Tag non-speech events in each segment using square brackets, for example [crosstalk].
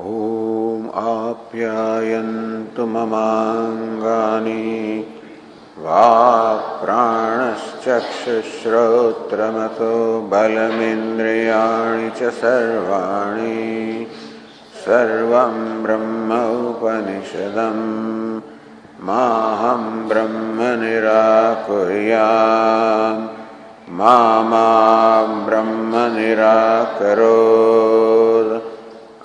ॐ आप्यायन्तु ममाङ्गानि। वाक्प्राणश्चक्षुश्रोत्रमतो बलमिन्द्रियाणि च सर्वाणि। सर्वं ब्रह्म उपनिषदम् माहं ब्रह्म निराकुर्याम् मा ब्रह्म निराकरोत्।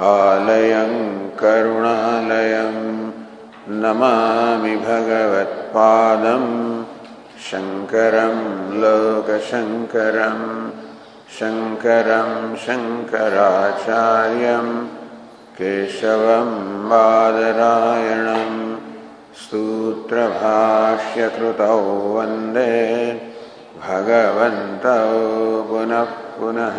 आलयं करुणालयं नमामि भगवत्पादं शङ्करं लोकशङ्करं शङ्करं शङ्कराचार्यं केशवं बादरायणं सूत्रभाष्यकृतौ वंदे भगवन्तौ पुनः पुनः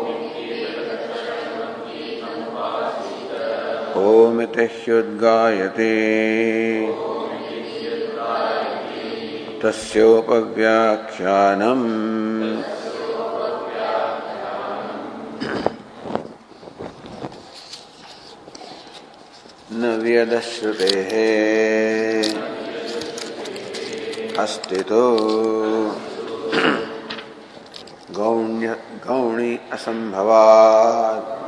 ओमिति ह्युद्गायते तस्योपव्याख्यानम्। न व्यदश्रुतेः। अस्तितो गौण्य गौणी असंभवात्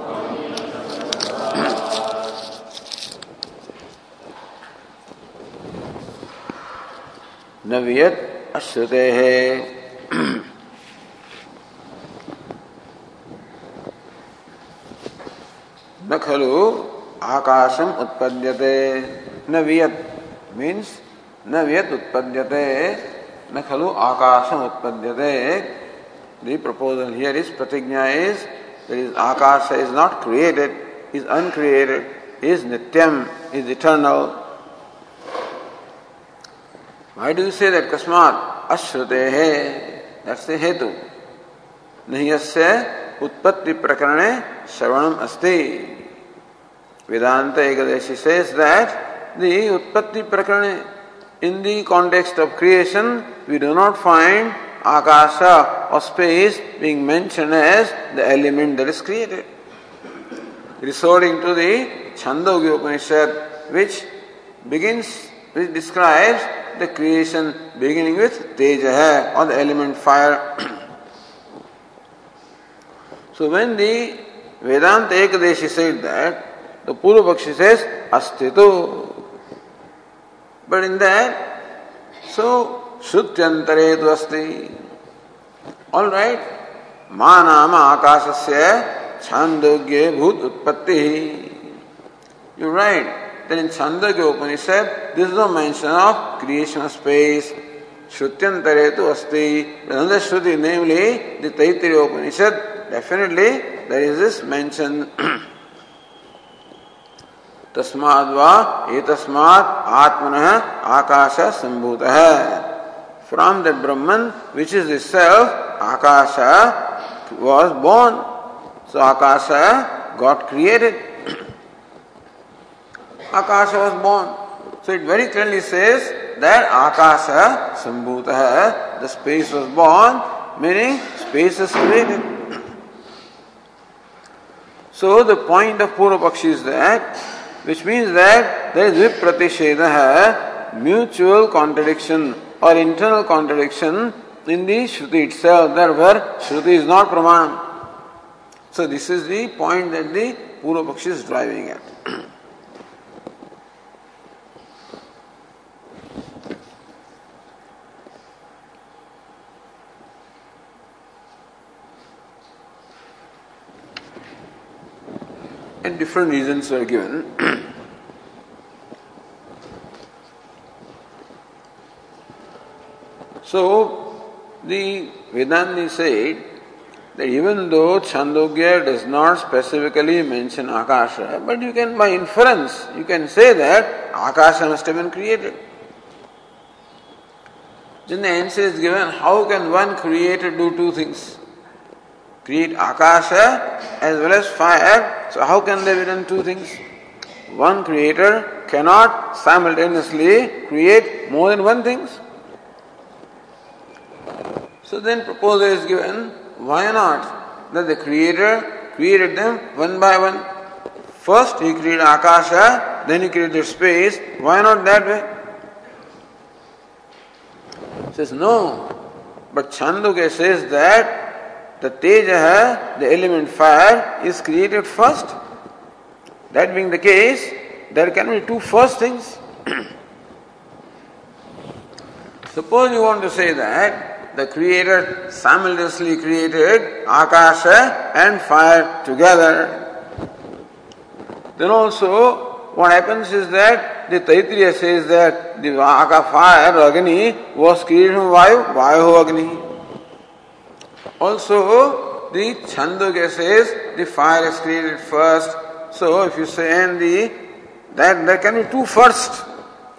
नवियत अश्रुते है। न खलु आकाशम उत्पद्यते। नवियत मीन्स नवियत उत्पद्यते। न खलु आकाशम उत्पद्यते। The proposal here is pratijna is that is akasha is not created is uncreated is नित्यम is eternal Why do you say that kasmat ashrute hai? That's the hetu. यस्य उत्पत्ति प्रकरणे श्रवणम अस्ति Vedanta Ekadashi says that the Utpatti Prakarane, in the context of creation, we do not find Akasha or space being mentioned as the element that is created. Resorting to the Chandogya Upanishad, which begins, which describes the creation beginning with Teja or the element fire. so when the Vedanta Ekadeshi said that, the Purvapakshi says Astito. But in that, so Shrutyantare tu asti. Alright, मा नाम आकाशस्य भूत उत्पत्ति you right Then in Chandogya Upanishad, there is no mention of creation of space. Shrutyantare tu asti. Another Shruti, namely the Taittiriya Upanishad, definitely there is this mention. तस्माद्वा ये तस्मात् आत्मन आकाश संभूत है from the Brahman which is self akasha was born so akasha got created was born so it very clearly says that akasha संभूत है the space was born meaning space is created So the point of Purvapakshi is that which means that there is vipratisheda, mutual contradiction or internal contradiction in the Shruti itself. Therefore, Shruti is not Praman. So this is the point that the Purvapakshi is driving at. Different reasons were given. [clears throat] so, the Vedanta said that even though Chandogya does not specifically mention Akasha, but you can, by inference, you can say that Akasha must have been created. Then the answer is given how can one creator do two things? Create Akasha as well as fire. So, how can they be done two things? One creator cannot simultaneously create more than one thing. So, then proposal is given why not? That the creator created them one by one. First he created Akasha, then he created space. Why not that way? says no. But Chandogya says that the Teja, the element fire, is created first. That being the case, there can be two first things. [clears throat] Suppose you want to say that the Creator simultaneously created Akasha and fire together. Then also, what happens is that the Taittiriya says that the Vaka fire, Agni, was created from Vayu, Vayu Agni. Also, the Chandogya says the fire is created first. So, if you say and the that there can be two first.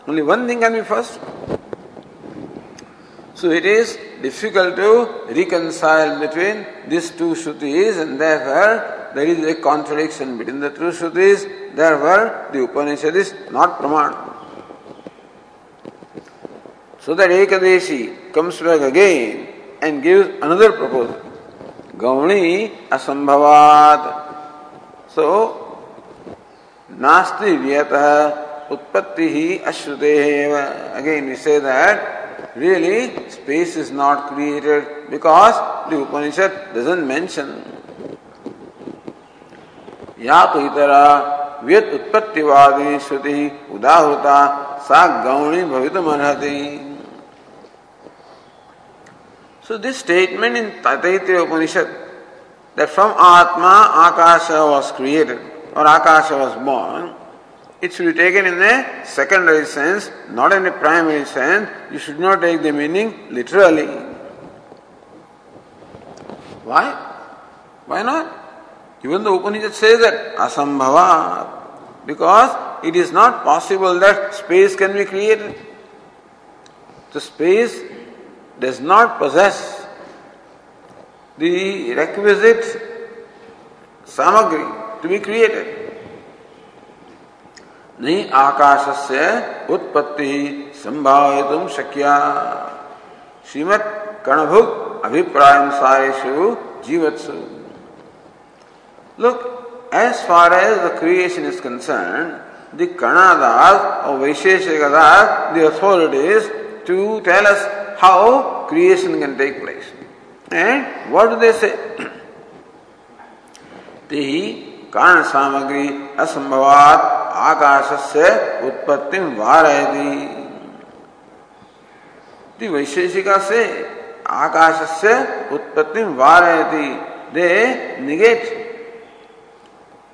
Only one thing can be first. So it is difficult to reconcile between these two Shrutis and therefore there is a contradiction between the two Shrutis, therefore the Upanishad is not Praman. So that Ekadeshi comes back again and gives another proposal. Gauni Asambhavat. So, Nasti Vyata Utpatti hi Ashrutehe. Again we say that really space is not created because the Upanishad doesn't mention या तो इतरा व्यत उत्पत्तिवादी श्रुति उदाहृता सा गौणी भवित अर्हति So this statement in Taittiriya Upanishad that from Atma Akasha was created or Akasha was born, it should be taken in a secondary sense, not in a primary sense. You should not take the meaning literally. Why? Why not? Even the Upanishad says that asambhava, because it is not possible that space can be created. The space does not possess the requisite samagri to be created. नहीं आकाश से उत्पत्ति संभावित शक्या श्रीमद कणभुग अभिप्राय सारेशु जीवत्सु Look, as far as the creation is concerned, the Kanadas or Vaisheshikadas, the authorities, to tell us how creation can take place. And what do they say? तेहि कारण सामग्री असंभवात आकाशस्य उत्पत्ति वारयति Vaisheshika say Akashasya Utpattim Varayati. They negate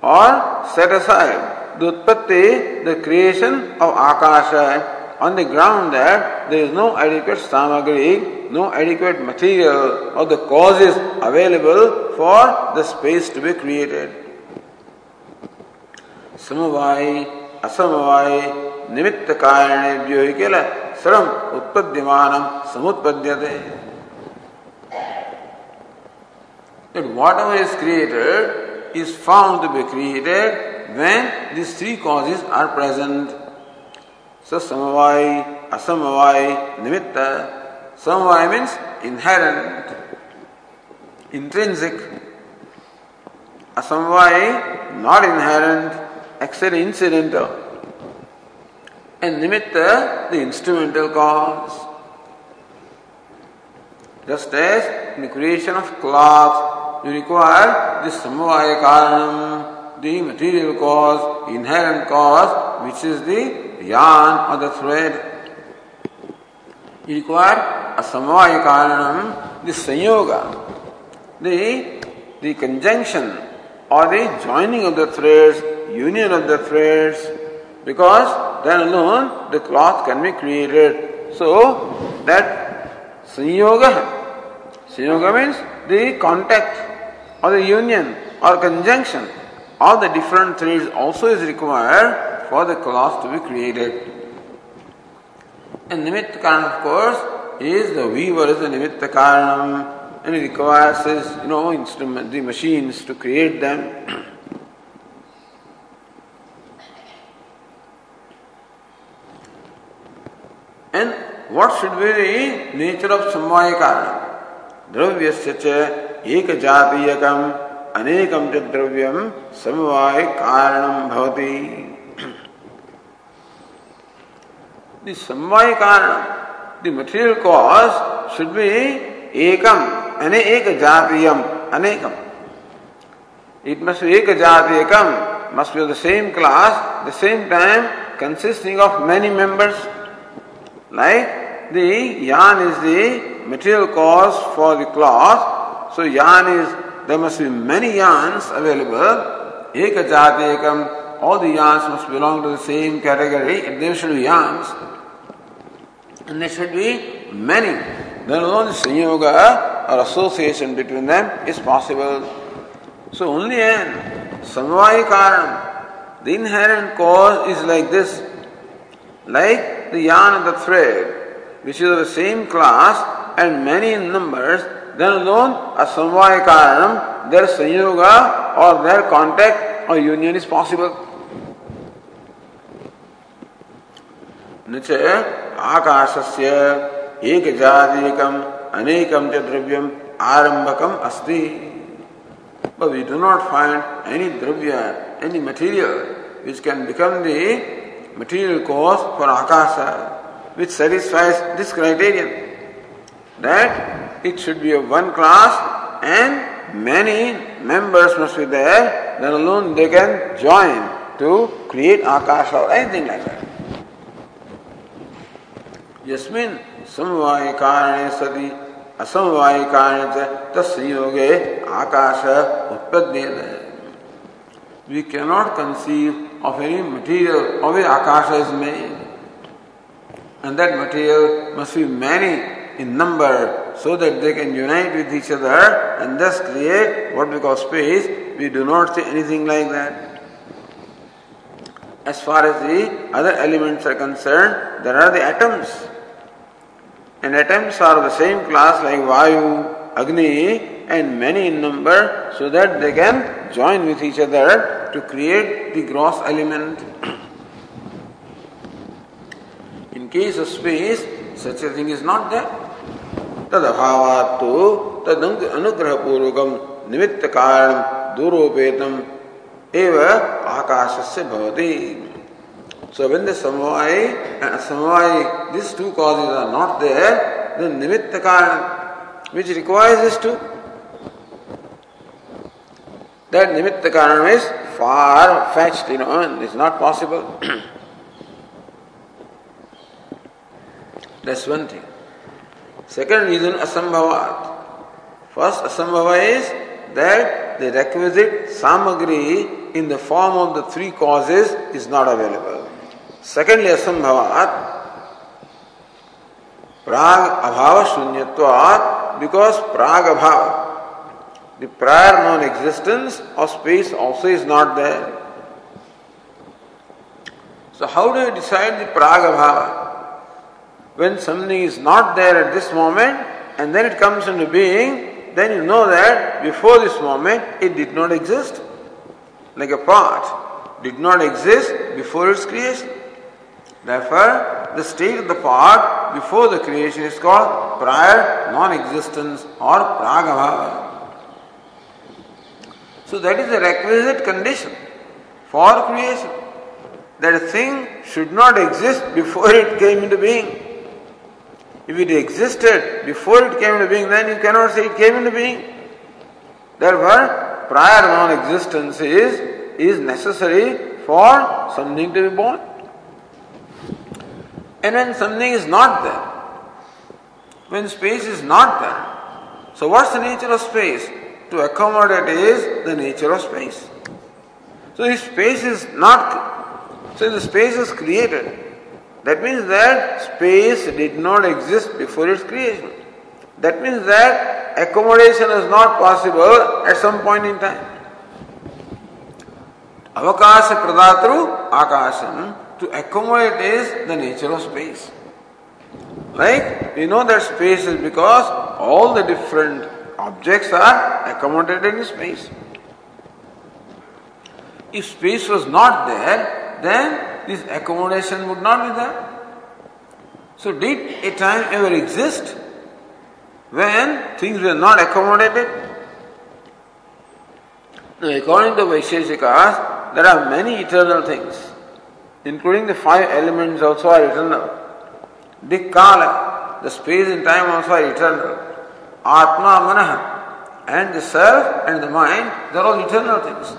or set aside the utpatti, the creation of Akasha on the ground that there is no adequate samagri, no adequate material or the causes available for the space to be created. समवाय असमवाय निमित्त कारणेभ्यो हि किल सर्वम उत्पद्यमानम समुत्पद्यते That whatever is created is found to be created when these three causes are present. so samavai, asamavai, nimitta. Samavai means inherent, intrinsic. Asamavai, not inherent, except incidental. And nimitta, the instrumental cause. Just as in the creation of cloth, you require the samvaya karanam, the material cause, inherent cause, which is the yarn or the thread. You require a samvaya karanam, the sanyoga, the, the conjunction or the joining of the threads, union of the threads, because then alone the cloth can be created. So that sanyoga, sanyoga means the contact or the union or conjunction of the different threads also is required for the cloth to be created. And Nimitta Karan, of course, is the weaver is the Nimitta Karanam and it requires his, you know, instrument, the machines to create them. [clears throat] and what should be the nature of Samvaya Karanam? द्रव्यस्य च एक जातीयकम अनेकम च द्रव्यम समवाय कारणम भवति the samvaya karanam, the material cause should be ekam, aneka jatiyam, anekam. It must be eka jatiyakam, must be of the same class, the same time consisting of many members. Like the yarn is the material cause for the cloth, so yarn is, there must be many yarns available. Eka jatiyakam, all the yarns must belong to the same category, and there should be yarns. And there should be many. Then the sanyoga or association between them is possible. So only in samvaya karanam, the inherent cause is like this. Like the yarn and the thread, which is of the same class and many in numbers, then alone a samvaya karanam, their sanyoga or their contact or union is possible. न च आकाशस्य एक जातीयकम अनेकम च द्रव्यम आरंभकम अस्ति But we do not find any dravya, any material which can become the material cause for akasha, which satisfies this criterion that it should be of one class and many members must be there, then alone they can join to create akasha or anything like that. यस्मिन समवाय कारणे सति असमवाय कारण तस्योगे आकाश उत्पद्येन we can not conceive of any material of a akasha is made and that material must be many in number so that they can unite with each other and thus create what be call space we do not see anything like that As far as the other elements are concerned, there are the atoms. And atoms are of the same class like Vayu, Agni, and many in number, so that they can join with each other to create the gross element. in case of space, such a thing is not there. तदभावात्तु तद अनुग्रह पूर्वकम निमित्त कारण दूरोपेतम एव आकाशस्य भवति so when the samvai and uh, samvai, these two causes are not there, then nimitta karanam, which requires this two. That nimitta karanam is far fetched, you know, it's not possible. [coughs] That's one thing. Second reason, asambhavat. First, asambhava is that the requisite samagri in the form of the three causes is not available. Secondly, asambhavat. Prag abhava shunyatvat because prag abhava. The prior non existence of space also is not there. So, how do you decide the prag abhava? When something is not there at this moment and then it comes into being, then you know that before this moment it did not exist. Like a pot did not exist before its creation. Therefore, the state of the part before the creation is called prior non existence or pragabhava. So, that is a requisite condition for creation that a thing should not exist before it came into being. If it existed before it came into being, then you cannot say it came into being. Therefore, prior non existence is, is necessary for something to be born. And when something is not there, when space is not there, so what's the nature of space? to accommodate is the nature of space. So if space is not, so the space is created. That means that space did not exist before its creation. That means that accommodation is not possible at some point in time. Avakasha pradatru akasham. To accommodate is the nature of space. Like we know that space is because all the different objects are accommodated in space. If space was not there, then this accommodation would not be there. So, did a time ever exist when things were not accommodated? Now, according to Vaisheshikas, there are many eternal things, including the five elements also are eternal. The Kala, the space and time also are eternal. Atma, Manaha, and the self and the mind, they are all eternal things.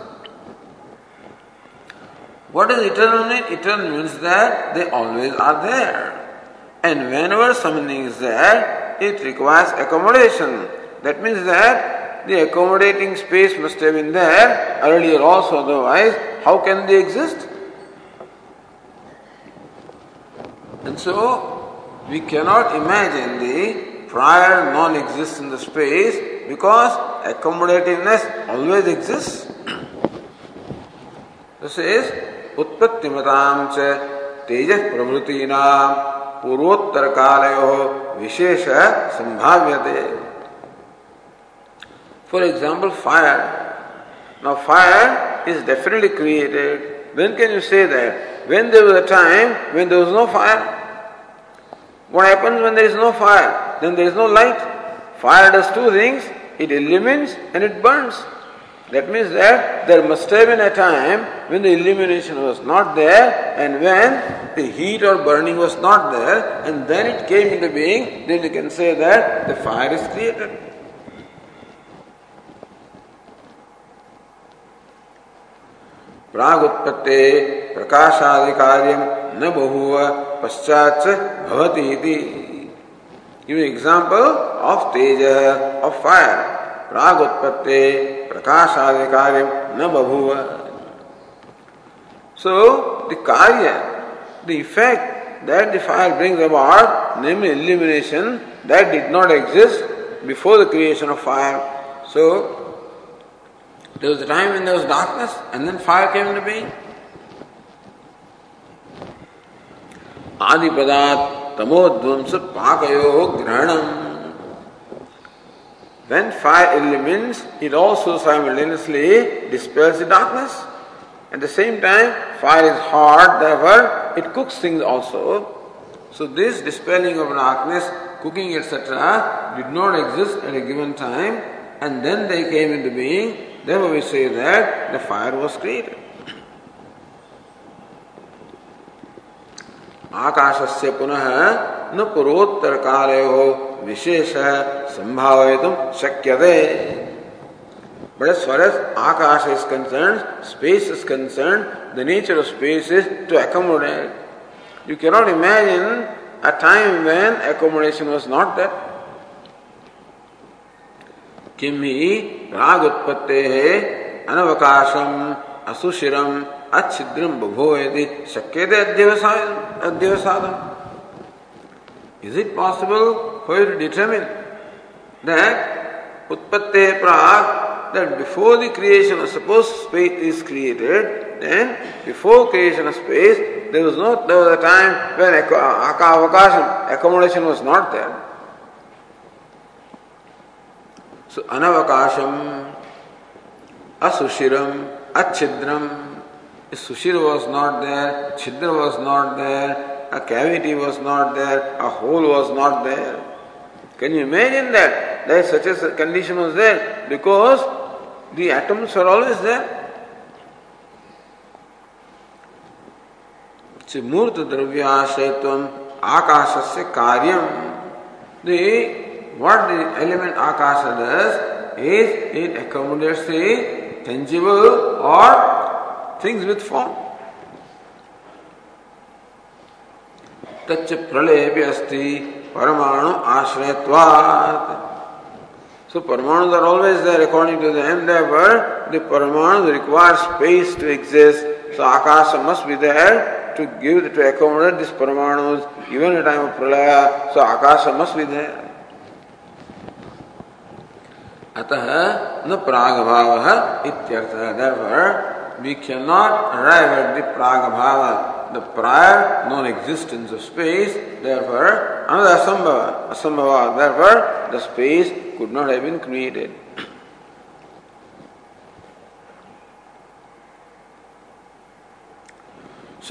What does eternal mean? Eternal means that they always are there. And whenever something is there, it requires accommodation. That means that the accommodating space must have been there earlier also, otherwise, how can they exist? And so, we cannot imagine the prior non existence of space because accommodativeness always exists. this is उत्पत्तिमतां च तेजः प्रभृतीनां पूर्वोत्तर कालयो विशेष संभाव्यते for example fire now fire is definitely created when can you say that when there was a time when there was no fire what happens when there is no fire? Then there is no light. Fire does two things. It illumines and it burns. That means that there must have been a time when the illumination was not there and when the heat or burning was not there and then it came into being, then you can say that the fire is created. प्रागुत्पत्ते प्रकाशादि कार्यम न बहुव पश्चात भवति इति you example of teja of fire प्रागुत्पत्ते प्रकाशादि कार्यम न बहुव so the karya the effect that the fire brings about name illumination that did not exist before the creation of fire so There was a time when there was darkness and then fire came into being. Adipadat tamodvamsa pakayo granam. Then fire illumines, it also simultaneously dispels the darkness. At the same time, fire is hot, therefore it cooks things also. So this dispelling of darkness, cooking, etc., did not exist at a given time, and then they came into being Therefore, we say that the fire was created. आकाशस्य पुनः न पुरोत्तर काले हो विशेष संभावित शक्यते But as far as Akash is concerned, space is concerned, the nature of space is to accommodate. You cannot imagine a time when accommodation was not there. किम ही राग उत्पत्ति है अनवकाशम असुशिरम अच्छिद्रम बुभो यदि शक्य दे अध्यवसाद is it possible for you determine that उत्पत्ति प्राग that before the creation of suppose space is created then before creation of space there was not there was a time when अवकाशम accommodation was not there अनवकाशम, असुशिरम अछिद्रम सुशीर was not there छिद्र was not there a cavity was not there a hole was not there can you imagine that there such a condition was there because the atoms are always there मूर्त द्रव्य आश्रय आकाश से कार्यम what the element akasha does is it accommodates the tangible or things with form. तच्च प्रलय भी अस्ति परमाणु आश्रयत्वात् So Paramanus are always there according to them, therefore the Paramanus require space to exist, so Akasha must be there to give, to accommodate this Paramanus, even at time of Pralaya, so Akasha must be there. अतः न प्राग भाव we can not arrive at the भाव the prior non existence of space therefore another असंभव असंभव therefore the space could not have been created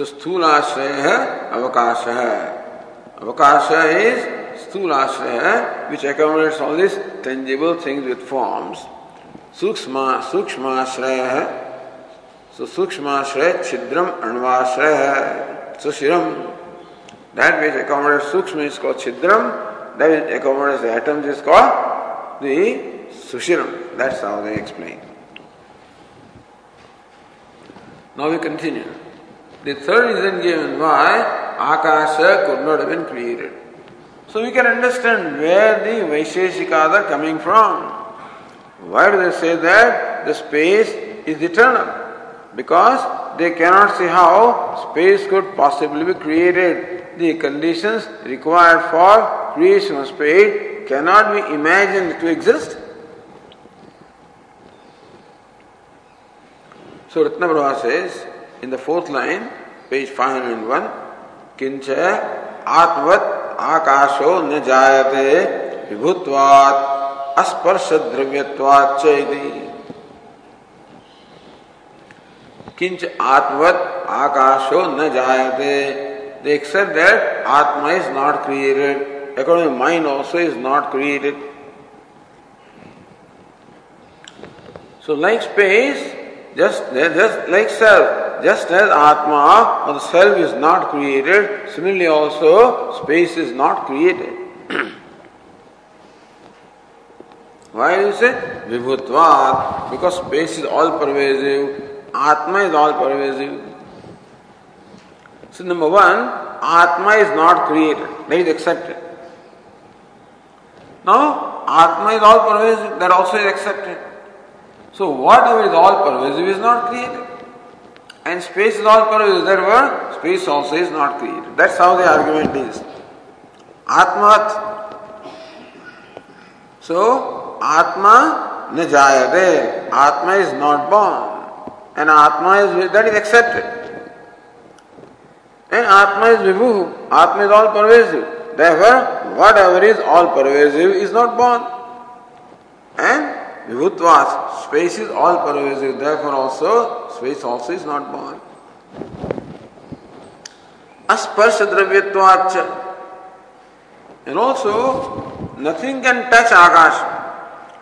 स्थूलाश्रय अवकाश अवकाश is अवकाश is Sthulashraya, which accommodates all these tangible things with forms. Sukshma, Sukshmashraya. So Sukshmashraya, Chidram, Anvashraya. Sushiram. That which accommodates Sukshma is called Chidram. That which accommodates the atoms is called the Sushiram. That's how they explain. Now we continue. The third reason given why Akasha could not have been created. So we can understand where the Vaisheshika are coming from. Why do they say that the space is eternal? Because they cannot see how space could possibly be created. The conditions required for creation of space cannot be imagined to exist. So Ratnaprabha says in the fourth line, page 501, Kincha Atvat आकाशो न जायते विभुत्वात् स्पर्श द्रव्यत्वाच्च किंच आत्मवत आकाशो न जायते accept that Atma is not created. According to mind also is not created. So like space, just, just like self, just as Atma or the self is not created, similarly also space is not created. [clears throat] Why do you say Vibhutvat? Because space is all pervasive, Atma is all pervasive. So, number one, Atma is not created, that is accepted. Now, Atma is all pervasive, that also is accepted. So, whatever is all pervasive is not created. And space is all pervasive, therefore space also is not created. That's how the argument is. Atmat. So, Atma ne jayate. Atma is not born. And Atma is, that is accepted. And Atma is Vibhu. Atma is all pervasive. Therefore, whatever is all pervasive is not born. And Vibhutvat, space is all pervasive. Therefore, also space also is not born. Asparsha dravyatvacha. And also, nothing can touch Akasha.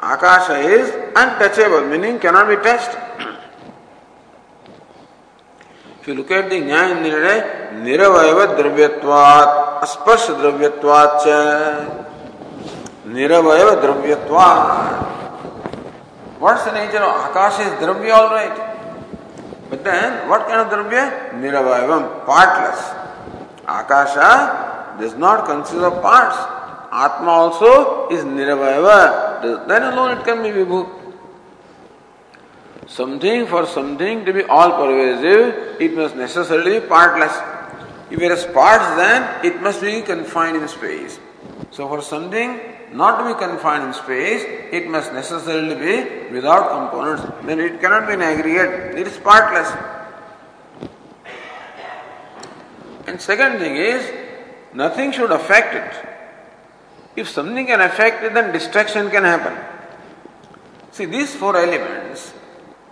Akasha is untouchable, meaning cannot be touched. if you look at the Nyaya Nirnay, Niravayava dravyatvat, asparsha dravyatvacha. Niravayava dravyatvat. What's the nature of Akasha is dravya, all right. But then, what kind of dravya? Niravayavam, partless. Akasha does not consist of parts. Atma also is niravayava. Then alone it can be vibhu. Something for something to be all pervasive, it must necessarily be partless. If it has parts, then it must be confined in space. So for something not to be confined in space, it must necessarily be without components. Then it cannot be an aggregate, it is partless. And second thing is, nothing should affect it. If something can affect it, then destruction can happen. See, these four elements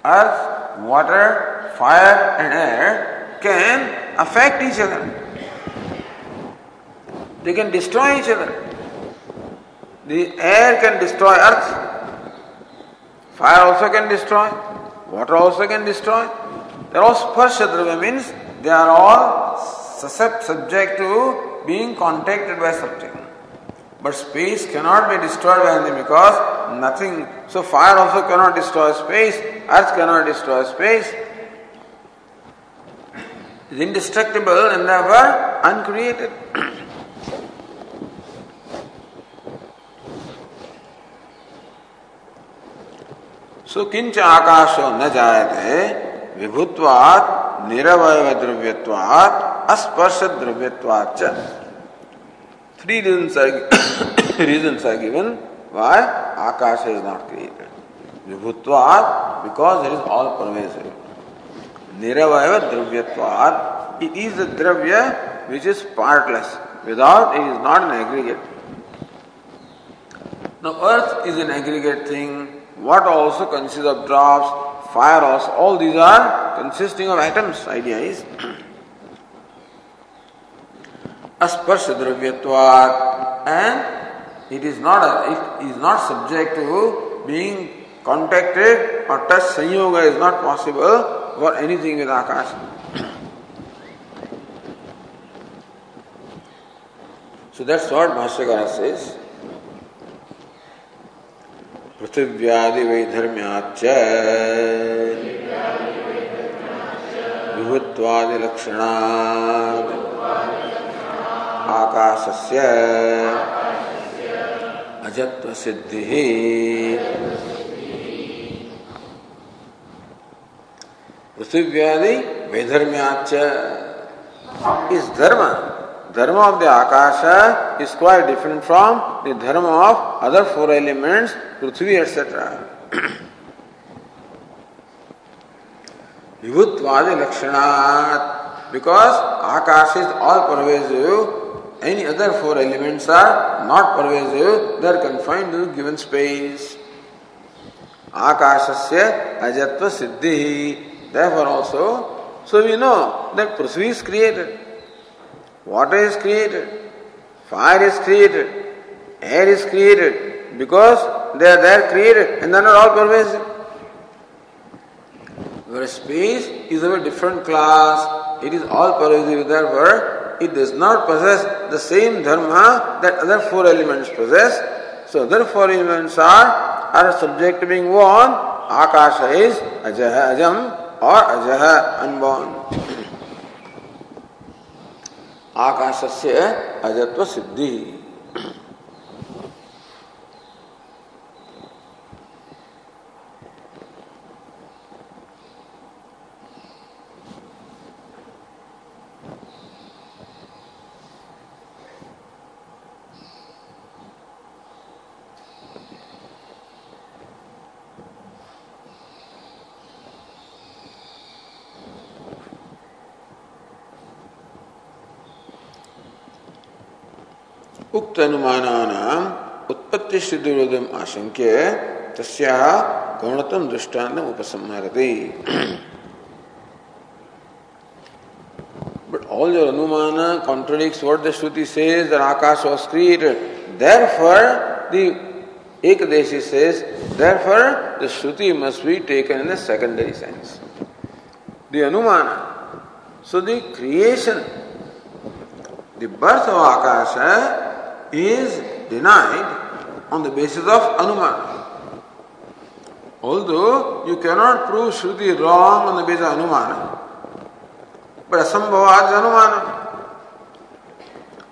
earth, water, fire, and air can affect each other. They can destroy each other. The air can destroy earth. Fire also can destroy. Water also can destroy. They are all sparsha means they are all subject to being contacted by something. But space cannot be destroyed by anything because nothing. So fire also cannot destroy space. Earth cannot destroy space. It's indestructible and therefore uncreated. [clears throat] सो किंच आकाशो न जायते, विभुत्वात् निरवयव द्रव्यत्वात् अस्पर्श [coughs] द्रव्यत्वात् three reasons are reasons are given why akasha is not created विभुत्वात् because it is all pervasive निरवयव द्रव्यत्वात् it is a द्रव्य which is partless without it is not an aggregate now earth is an aggregate thing water also consists of drops, fire also, all these are consisting of atoms, idea is. [clears throat] Asparsha dravyatvat and it is not a, it is not subject to being contacted or touch sanyoga is not possible for anything with Akash. [clears throat] so that's what Bhashyakara says. पृथिव्यादि वैधर्म्याच विभुत्वादि लक्षणात् आकाशस्य। सिद्धि पृथ्व्यादि वैधर्म्याच इस धर्म Dharma of the akasha is quite different from the dharma of other four elements prithvi etcetera विभुत्वादि लक्षणात् because akasha is all pervasive Any other four elements are not pervasive, they are confined to given space. Akashasya ajatva siddhi. Therefore also, so we know that Prithvi is created, water is created, fire is created, air is created, because they are there created and they are all pervasive. Whereas space is of a different class, it is all pervasive, therefore it does not possess the same dharma that other four elements possess. So other four elements are, are subject to being born. Akasha is ajaha ajam or ajaha unborn. आकाशस्य अजत्व सिद्धि उक्त अनुमान उत्पत्ति सिद्ध विरोधम आशंक्य तस्या गौणतम दृष्टान उपसंहारते। But all your अनुमान कॉन्ट्रोडिक्स word the श्रुति से akasha was created there for the एक देशी there for the shruti must be taken in the secondary sense the anumana so the creation the of akasha is denied on the basis of Anumana. Although you cannot prove Shruti wrong on the basis of Anumana, but Asambhavad is Anumana.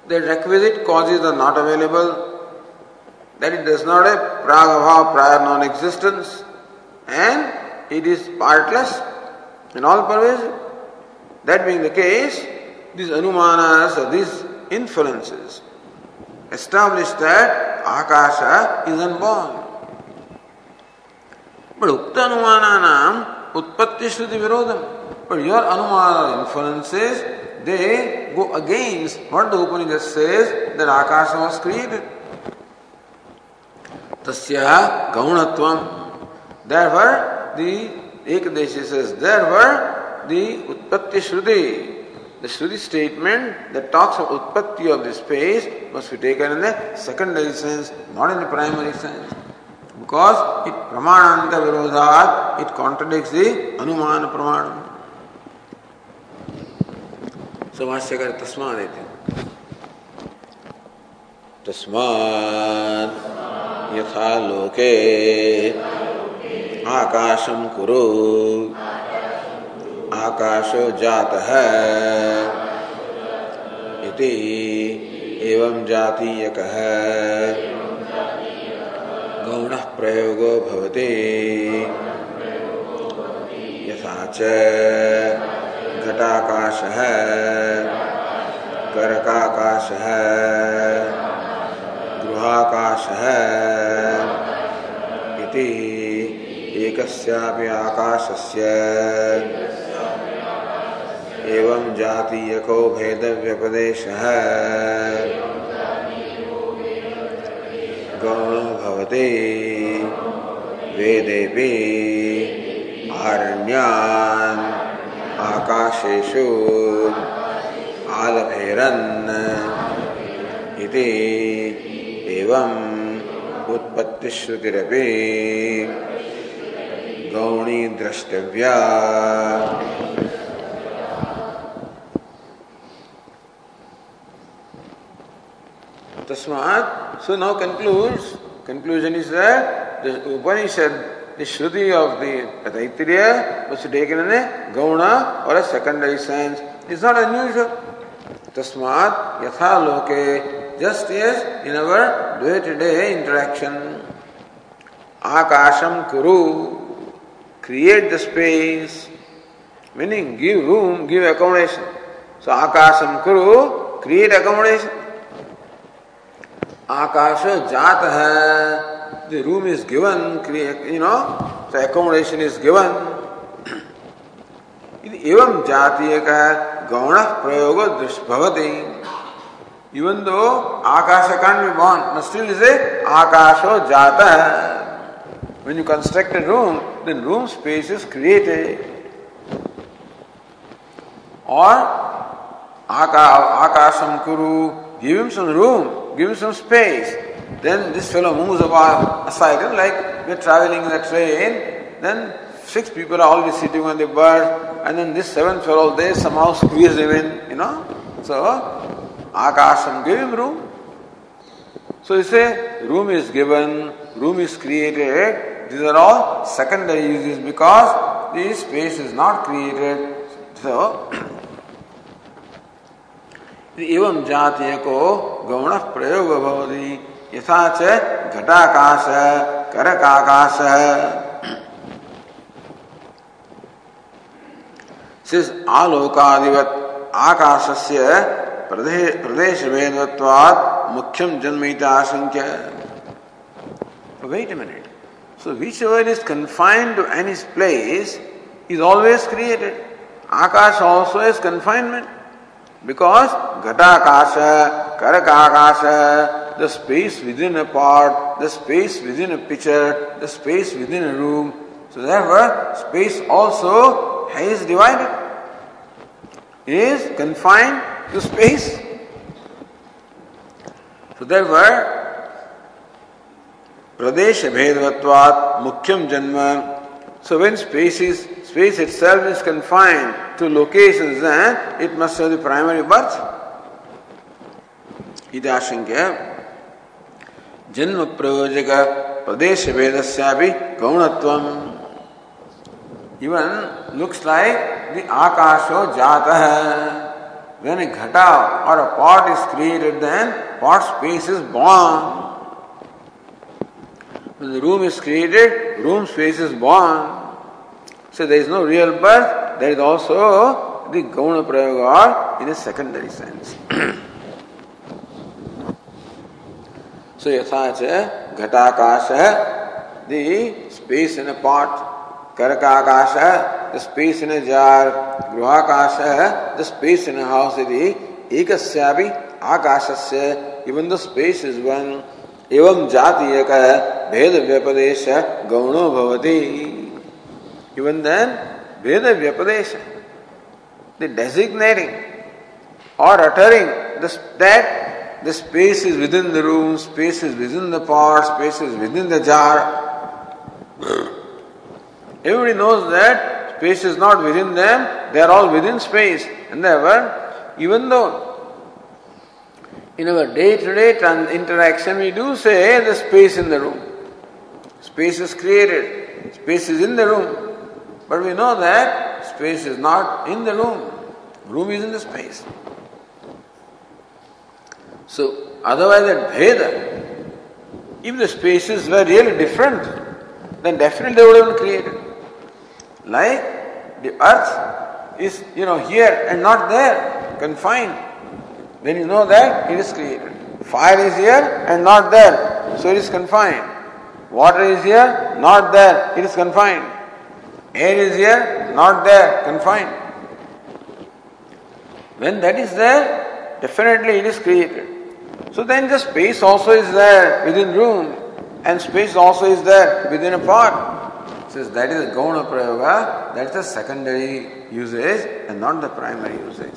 The requisite causes are not available, that it does not have pragabha, prior non existence, and it is partless and all pervasive. That being the case, these anumanas, or these inferences, establish that Akasha is unborn. But Ukta Anumananam Utpatti Shruti Virodham. But your Anumana inferences, they go against what the Upanishad says that Akasha was created. Tasya Gaunatvam. Therefore, the Ekadeshi says, therefore, the Utpatti Shruti the Shruti statement that talks of utpatti of the space must be taken in the secondary sense, not in the primary sense. Because it pramananta virodhat, it contradicts the anumana pramanam. So bhashyakara तस्मा देते तस्मात् यथा लोके आकाशम कुरु आकाशो जात है। इति एवं जातीय है। गौण प्रयोगो भवति। यथा च है। गृहाकाश गृहाकाशः इति एकस्यापि आकाशस्य। एवं जातीयको भेदव्यपदेशः। गौणो भवति। वेदेपि आरण्यान्। आकाशेषु आलभेरन्। इति एवम् उत्पत्तिश्रुतिरपि गौणी द्रष्टव्या। Tasmat, so now concludes, conclusion is that the Upanishad, the Shruti of the Taittiriya was taken in a Gauna or a secondary sense. It's not unusual. Tasmat, Yatha Loke, just as in our day to day interaction. Akasham Kuru, create the space, meaning give room, give accommodation. So Akasham Kuru, create accommodation. आकाश जात है the room is given you know the accommodation is given एवं जातीय का गौण प्रयोग भवते even though akasha can't be born but still is a आकाशो है When you construct a room, then room space is created. Or, Akasam Kuru, give. Give him some space. Then this fellow moves about aside, like we're traveling in a train, then six people are always sitting on the bird, and then this seventh fellow, they somehow squeeze him in, you know. So, Akasham gave him room. So you say, room is given, room is created, these are all secondary uses because the space is not created. So, एवं जातीय को गौण प्रयोग भवती, यथा च घटाकाश, करकाकाश। आलोकादिवत आकाश से प्रदेश भेदत्वात् मुख्यम जन्मिता आशंक्य wait minute so whichever is confined to any place is always created akasha also is confinement Because Ghatakasha, Karakakasha, the space within a pot, the space within a pitcher, the space within a room. So therefore, space also is divided, is confined to space. So therefore, Pradesh Bhedvatvat Mukhyam Janma. So when space is space itself is confined to locations, then it must have the primary birth. इदाशंक्य जन्म प्रयोजक प्रदेश भेदस्यापि गौणत्वम even looks like the akasho jata when a ghata or a pot is created then pot space is born when the room is created room space is born so there is no real birth, there is also the Gauna Prayoga in a secondary sense. so Yathacha Ghatakasha, the space in a pot, Karakakasha, the space in a jar, Gruhakasha, the space in a house, the Ekasyapi Akashasya, even the space is one, एवं जातीय का भेद व्यपदेश गौणो भवती Even then, Veda Vyapadesha, the designating or uttering this, that the space is within the room, space is within the pot, space is within the jar. [clears throat] Everybody knows that space is not within them, they are all within space. And therefore, even though in our day to day interaction we do say the space in the room, space is created, space is in the room. But we know that space is not in the room, room is in the space. So, otherwise, that Veda, If the spaces were really different, then definitely they would have been created. Like the earth is, you know, here and not there, confined. Then you know that it is created. Fire is here and not there, so it is confined. Water is here, not there, it is confined. Air is here, not there, confined. When that is there, definitely it is created. So then the space also is there within room, and space also is there within a pot. Says that is a Gauna Prayoga, that is the secondary usage and not the primary usage.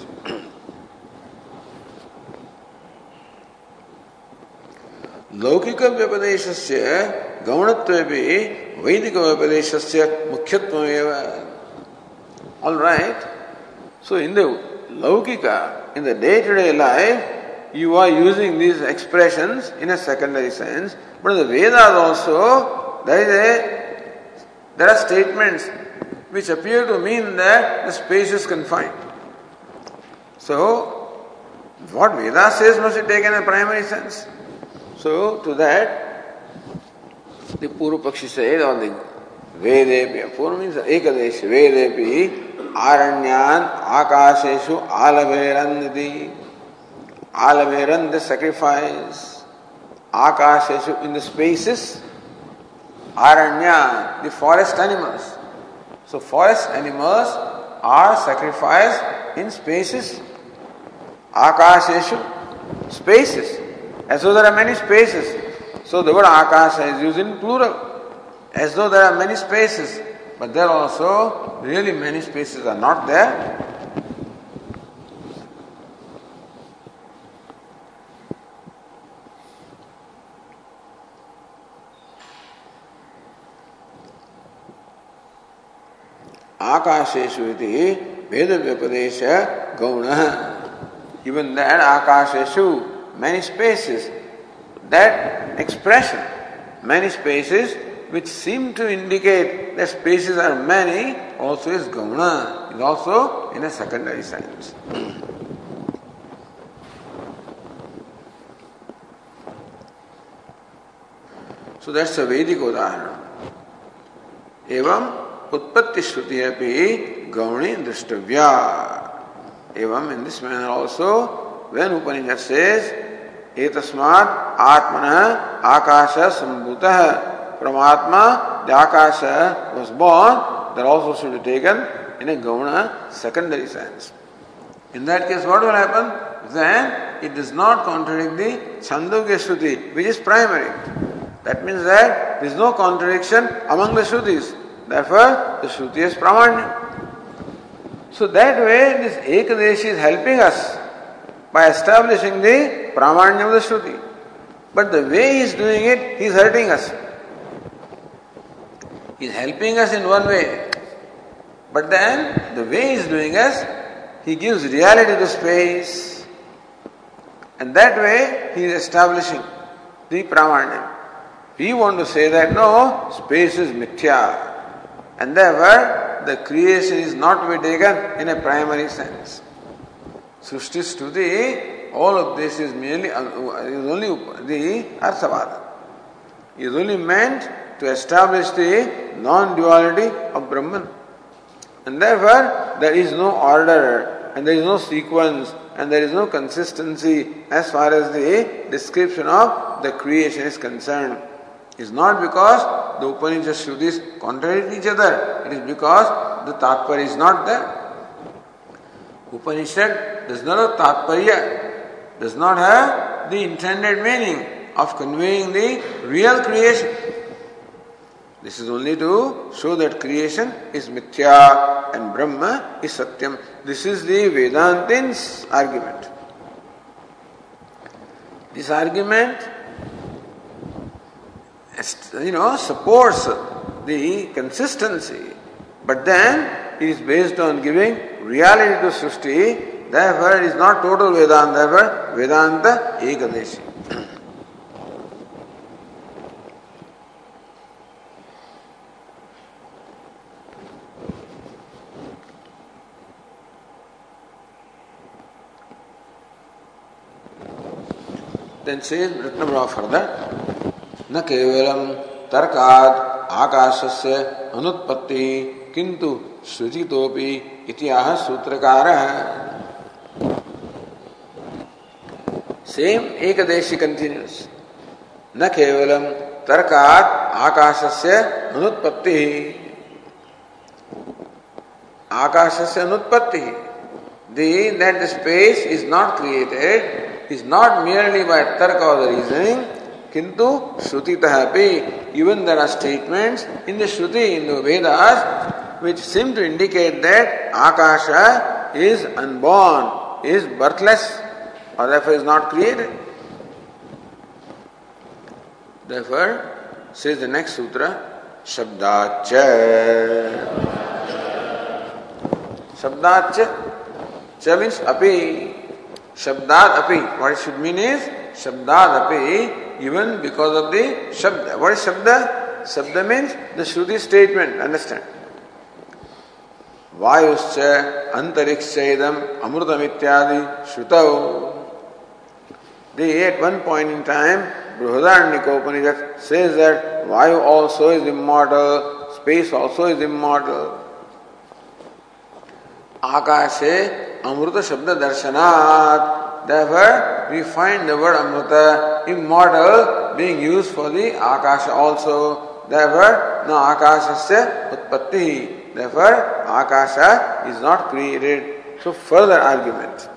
लौकिक व्यपदेश से गौणत्व भी वैदिक व्यपदेश से मुख्यत्व all right so in the laukika in the day to day life you are using these expression in a secondary sense but the Vedas also there is a there are statements which appear to mean that the space is confined. So, what Veda says must be taken in a primary sense. So, to that, the Puru Pakshi said on the Vedepi, Puru means Ekadesh, Vedepi, Aranyan, Akasheshu, Alaverandati, Alaveran, the sacrifice, Akasheshu, in the spaces, Aranya, the forest animals. So, forest animals are sacrificed in spaces, Akasheshu, spaces. As though there are many spaces. So the word akasha is used in plural. As though there are many spaces. But there also, really many spaces are not there. आकाशेशु इति वेद व्यपदेश गौण even that आकाशेशु many spaces. That expression, many spaces, which seem to indicate that spaces are many, also is Gauna, is also in a secondary sense. So that's a Vedic उदाहरण एवं उत्पत्ति श्रुति अपनी गौणी दृष्टव्या एवं in this manner also when Upanishad says एतस्मात् आत्मन आकाश संभूत परमात्मा the akasha was born that also should be taken in a gauna secondary sense in that case what will happen then it does not contradict the chandogya shruti which is primary that means that there is no contradiction among the shrutis therefore the shruti is pramanya so that way this ekadeshi is helping us by establishing the pramanya of the Shruti. But the way he is doing it, he is hurting us. He is helping us in one way. But then, the way he is doing us, he gives reality to space. And that way, he is establishing the pramanya. We want to say that no, space is mithya. And therefore, the creation is not to be taken in a primary sense. Srushti Stuti, all of this is merely uh, is only the Arthavada. Is only meant to establish the non-duality of Brahman. And therefore there is no order and there is no sequence and there is no consistency as far as the description of the creation is concerned. It's not because the Upanishad Shrutis contradict each other, it is because the Tatpar is not there. Upanishad does not have tatparya, does not have the intended meaning of conveying the real creation. This is only to show that creation is mithya and Brahma is satyam. This is the Vedantin's argument. This argument, you know, supports the consistency, but then is based on giving reality to Srishti, therefore it is not total Vedanta, therefore Vedanta Ekadeshi. then says Ratnabra further. न केवलम तर्काद आकाश से अनुत्पत्ति किंतु श्रुतितोपि इतिहाह सूत्रकार same एक देशी continuous न केवलम तर्कात से अनुत्पत्ति आकाश से अनुत्पत्ति the that the space is not created is not merely by tarka or the किंतु श्रुति भी even there are statements in the Shruti in the Vedas which seem to indicate that Akasha is unborn, is birthless, or therefore is not created. Therefore, says the next sutra, Shabdacha. Shabdacha. Cha means api. Shabdat api. What it should mean is Shabdat api, even because of the Shabda. What is Shabda? Shabda means the Shruti statement. Understand? वायुश्च अंतरिक्ष इदम अमृतम इत्यादि श्रुतौ The at one point in time, Brihadaranyaka Upanishad says that Vayu also is immortal, space also is immortal. Akashe Amrita Shabda Darshanat. Therefore, we find the word Amrita immortal being used for the Akasha also. Therefore, no Akashasya Utpatti. Therefore, Akasha is not created. So, further argument.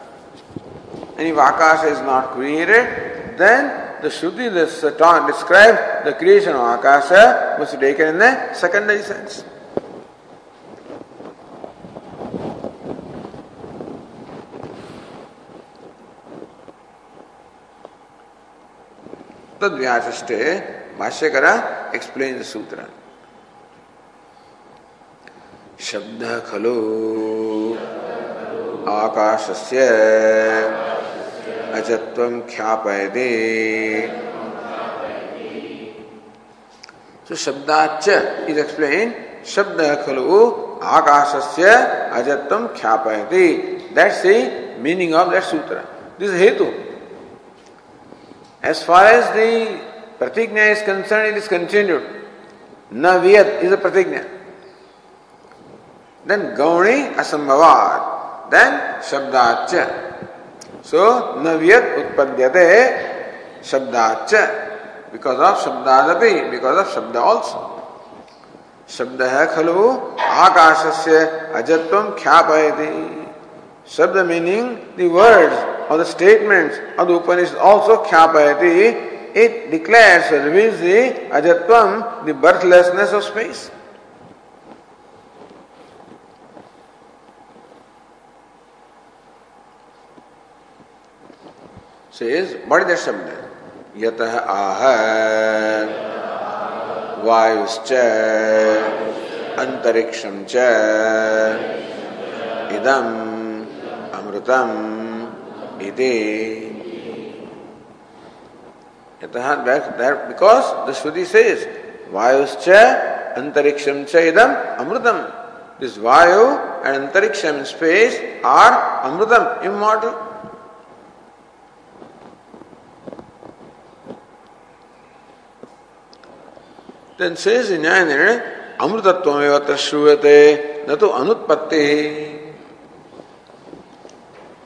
And if Akasha is not created, then the Shruti this uh, describes the creation of Akasha must be taken in the secondary sense. तद्व्याचे भाष्यकर explain the सूत्र शब्द खलु। आकाश से अजत्व ख्यापयदे तो शब्दाच is explain शब्द खलु आकाश से अजत्व ख्यापयदे that's the meaning of that sutra this हेतु as far as the pratijna is concern it is continued न वियत इज़ अ प्रतिज्ञा Then Gauni asambhavad. Then Shabdacha. So, navyat utpadyate shabdacha because of shabdadapi, because of shabda also. शब्द है खलु आकाश से अजत्व ख्यापयति शब्द मीनिंग द वर्ड्स और the statements of the Upanishad also ख्यापयति it declares reveals the अजत्वम द बर्थलेसनेस ऑफ़ स्पेस से मर्द शब्द यत आह, वायुश्च अंतरिक्षम इदम अमृतम, इति। बिकॉज़ द श्रुति से वायुश्च अंतरिक्षम इदम अमृतम। This vayu and antariksha and space are amritam immortal Then says in Nyaya Amrutatvam eva shruyate na to anutpatti.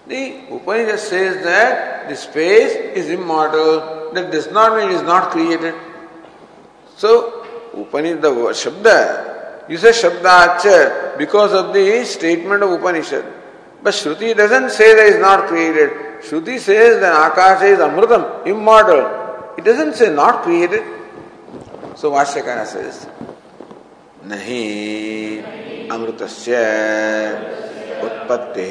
The Upanishad says that the space is immortal. That does not mean it is not created. So, Upanishad, the Shabda, you say Shabda because of the statement of Upanishad. But Shruti doesn't say that it is not created. Shruti says that Akasha is Amrutam, immortal. It doesn't say not created. So bhashyakara says नहीं अमृतस्य उत्पत्ति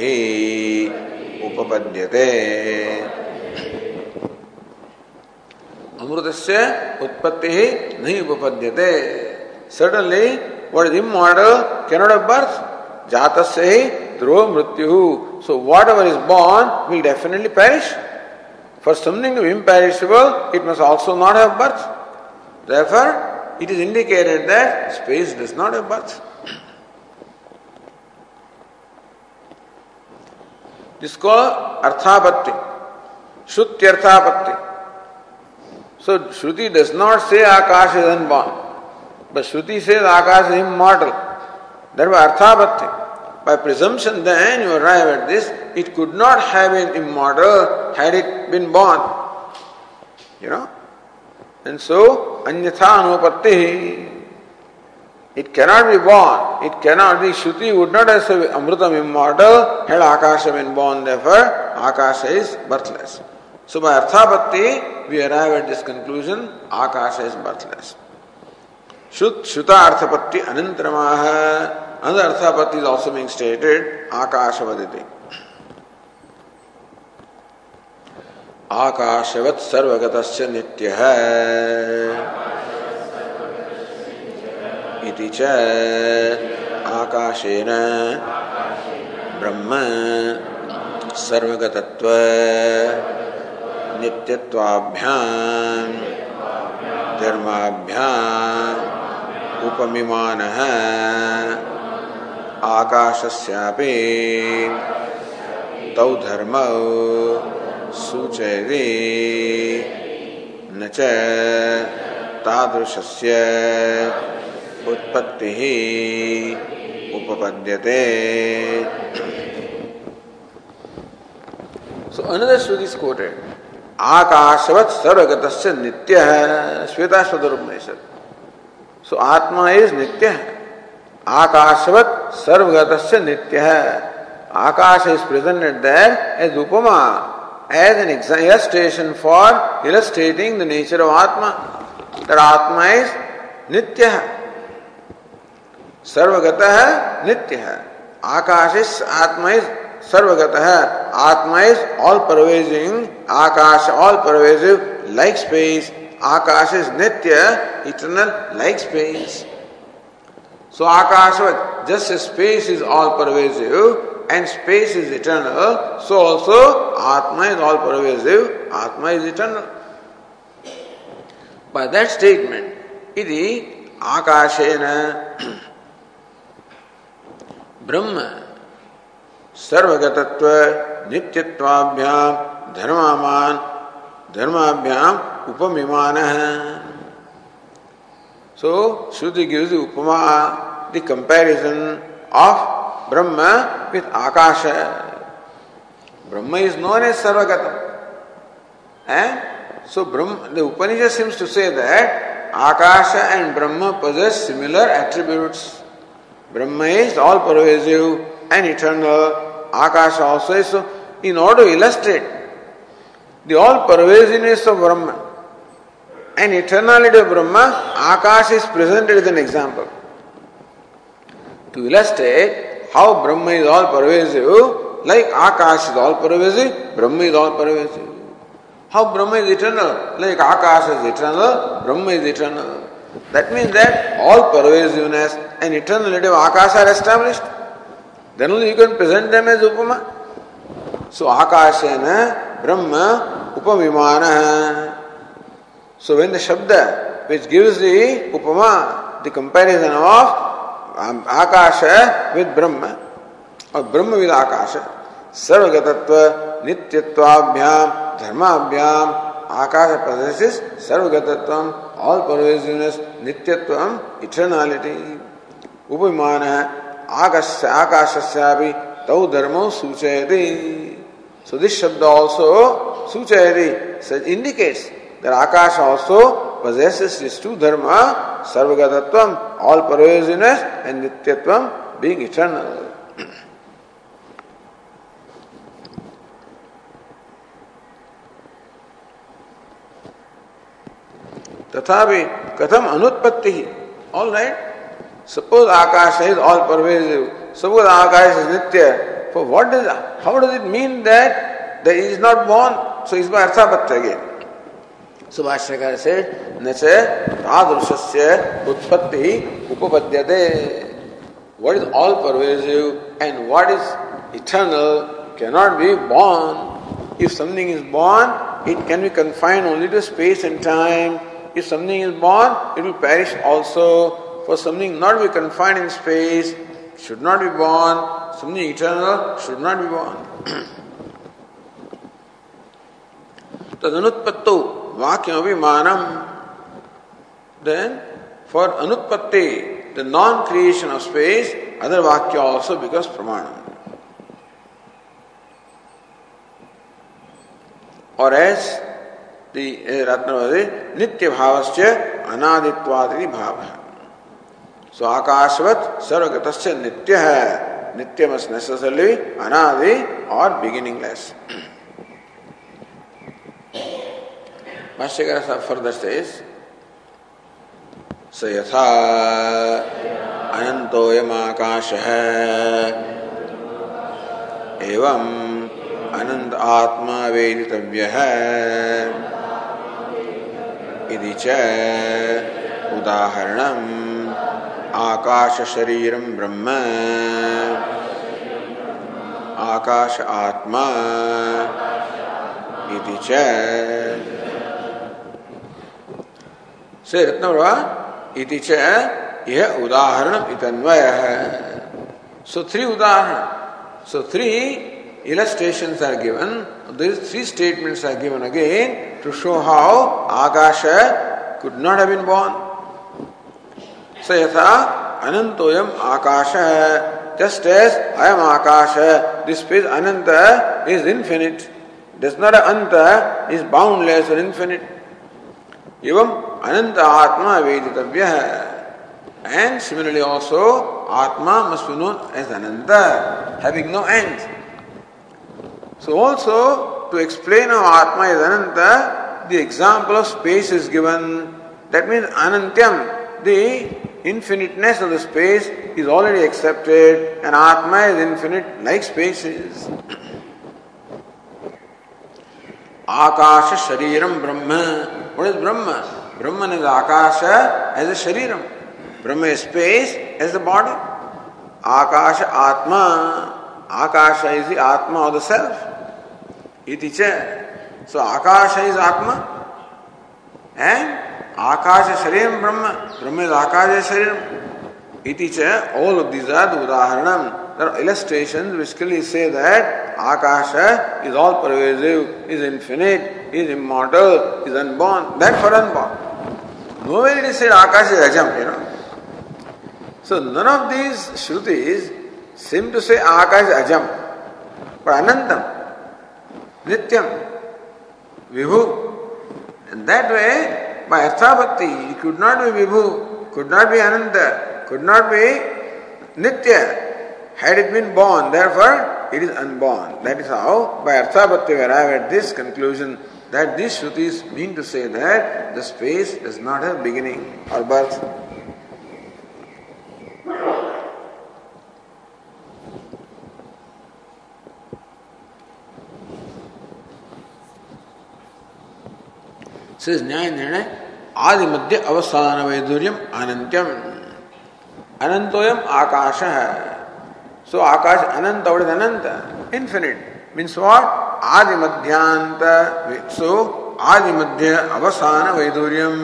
उपपद्यते अमृतस्य उत्पत्ति ही नहीं उपपद्यते suddenly what is immortal cannot have birth jatasya hi dhruva mrityu so whatever is born will definitely perish for something to be imperishable it must also not have birth Therefore, it is indicated that space does not have birth. This is called Arthapatti, Shuddhi Arthapatti. So, Shruti does not say Akash is unborn, but Shruti says Akash is immortal. Therefore, Arthapatti. By presumption, then you arrive at this, it could not have been immortal had it been born. You know? And so, Anyatha Anupatti. It cannot be born. It cannot be. Shruti would not have said Amritam immortal had Akasha been born. Therefore, Akasha is birthless. So by Arthapatti, we arrive at this conclusion, Akasha is birthless. Shut, Shuta Arthapatti Anantaramaha. Another Arthapatti is also being stated, Akasha Vaditi. आकाशवत् सर्वगतस्य नित्यः। इति च आकाशेन ब्रह्म सर्वगतत्व नित्यत्वाभ्याम धर्माभ्याम उपमिमानः। आकाशस्यापि तौ धर्मौ सूचयति न च तादृशस्य उत्पत्तिः उपपद्यते। So another Shruti is quoted. आकाशवत सर्वगत नित्य है श्वेता स्वरूपनिषद सो आत्मा इज़ नित्य। है आकाशवत सर्वगत नित्य। है akasha is presented there as upama as an illustration for illustrating the nature of Atma. That Atma is Nitya. Sarvagata Nitya. Akash is Atma is Sarvagata. Atma is all pervading. Akash all pervasive like space. Akash is Nitya, eternal like space. So Akash, just as space is all pervasive, and space is eternal, so also Atma is all pervasive, Atma is eternal. By that statement, iti akashena brahma सर्वगतत्व नित्यत्वाभ्याम धर्मामान धर्माभ्याम उपमिमान Shruti gives the upama, the comparison of Brahma with Akasha. Brahma is known as Sarvagatam. Eh? So Brahma, the Upanishad seems to say that Akasha and Brahma possess similar attributes. Brahma is all pervasive and eternal. Akasha also is so. In order to illustrate the all pervasiveness of Brahma and eternality of Brahma, Akasha is presented as an example. To illustrate how Brahma is all pervasive, like Akash is all pervasive, Brahma is all pervasive. How Brahma is eternal, like Akash is eternal, Brahma is eternal. That means that all pervasiveness and eternality of Akash are established. Then only you can present them as Upama. So Akashena Brahma Upamimana. So when the Shabda which gives the Upama, the comparison of akasha है, with ब्रह्म। और ब्रह्म with आकाश है। सर्वगतत्व, नित्यत्वाभ्याम, धर्माभ्याम, आकाश possesses सर्वगतत्वम, all pervasiveness, नित्यत्वम इटर्नैलिटी उपमान है आकाश आकाशस्यापि, तौ धर्मो सूचयति। so this shabda also सूचयति indicates that akash also possesses two dharma Sarvagatatvam, all pervasiveness, and Nityatvam, being eternal. तथापि कथम अनुत्पत्ति all right suppose akasha is all pervasive suppose akasha is nitya for what is how does it mean that that is not born so is by अर्थापत्य again सुभाष्यकार से न से तादृशस्य उत्पत्ति उपपद्यते what is all pervasive and what is eternal cannot be born. If something is born, it can be confined only to space and time. If something is born, it will perish also. For something not be confined in space, should not be born. Something eternal should not be born. [clears throat] तदनुत्पत्तो Vakyam then for Anutpatti, the non creation of space, other Vakya also becomes Pramanam. Or as the Ratnavadi, Nitya Bhavasya Anadittvadini Bhava. So Akashvat Sarvagatasya Nitya hai. Nitya must necessarily Anadi or beginningless. Bhashyakara further says, स यथा अनंतोयमाकाश है एवं अनंत आत्मा वेदितव्य इति च उदाहरणम् आकाश शरीरं ब्रह्म आकाश आत्मा इति च से रत्न यह उदाहरण इतन्वय। है सो थ्री उदाहरण so three illustrations are given this three are given again to show how akasha could not have यथा अनंतोयम आकाश है just as I akasha this phase ananta is infinite does not anta is boundless infinite एवं अनंत आत्मा वेदितव्य है and similarly also atma must be known as ananta having no end so also to explain of atma is ananta the example of space is given that means अनंत्यम the infiniteness of the space is already accepted and Atma is infinite like space is. Akasha Shariram Brahma What is Brahma? Brahman is Akasha as a Shariram. Brahma is space as the body. Akasha Atma. Akasha is the Atma of the self. Iti cha. So Akasha is Atma. And Akasha Shariram Brahma. Brahma is Akasha Shariram. Iti cha. All of these are the Udaharanam. There are illustrations which clearly say that Akasha is all pervasive, is infinite, is immortal, is unborn. That for unborn. Nowhere it is said Akash is Ajam, you know. So none of these Shrutis seem to say Akash is Ajam. But Anantam, Nityam, Vibhu. And that way, by Arthabhakti, he could not be Vibhu, could not be Ananta, could not be Nitya. Had it been born, therefore it is unborn. That is how, by Arthabhakti, we arrive at this conclusion that these Shrutis mean to say that the space does not have beginning or birth. आदि मध्य अवसान वैदुर्यम अनंत्यम अनंतोयम आकाश है so akasha ananta ananta infinite means what आदि मध्यांत सो आदि मध्य अवसान वैदुर्यम।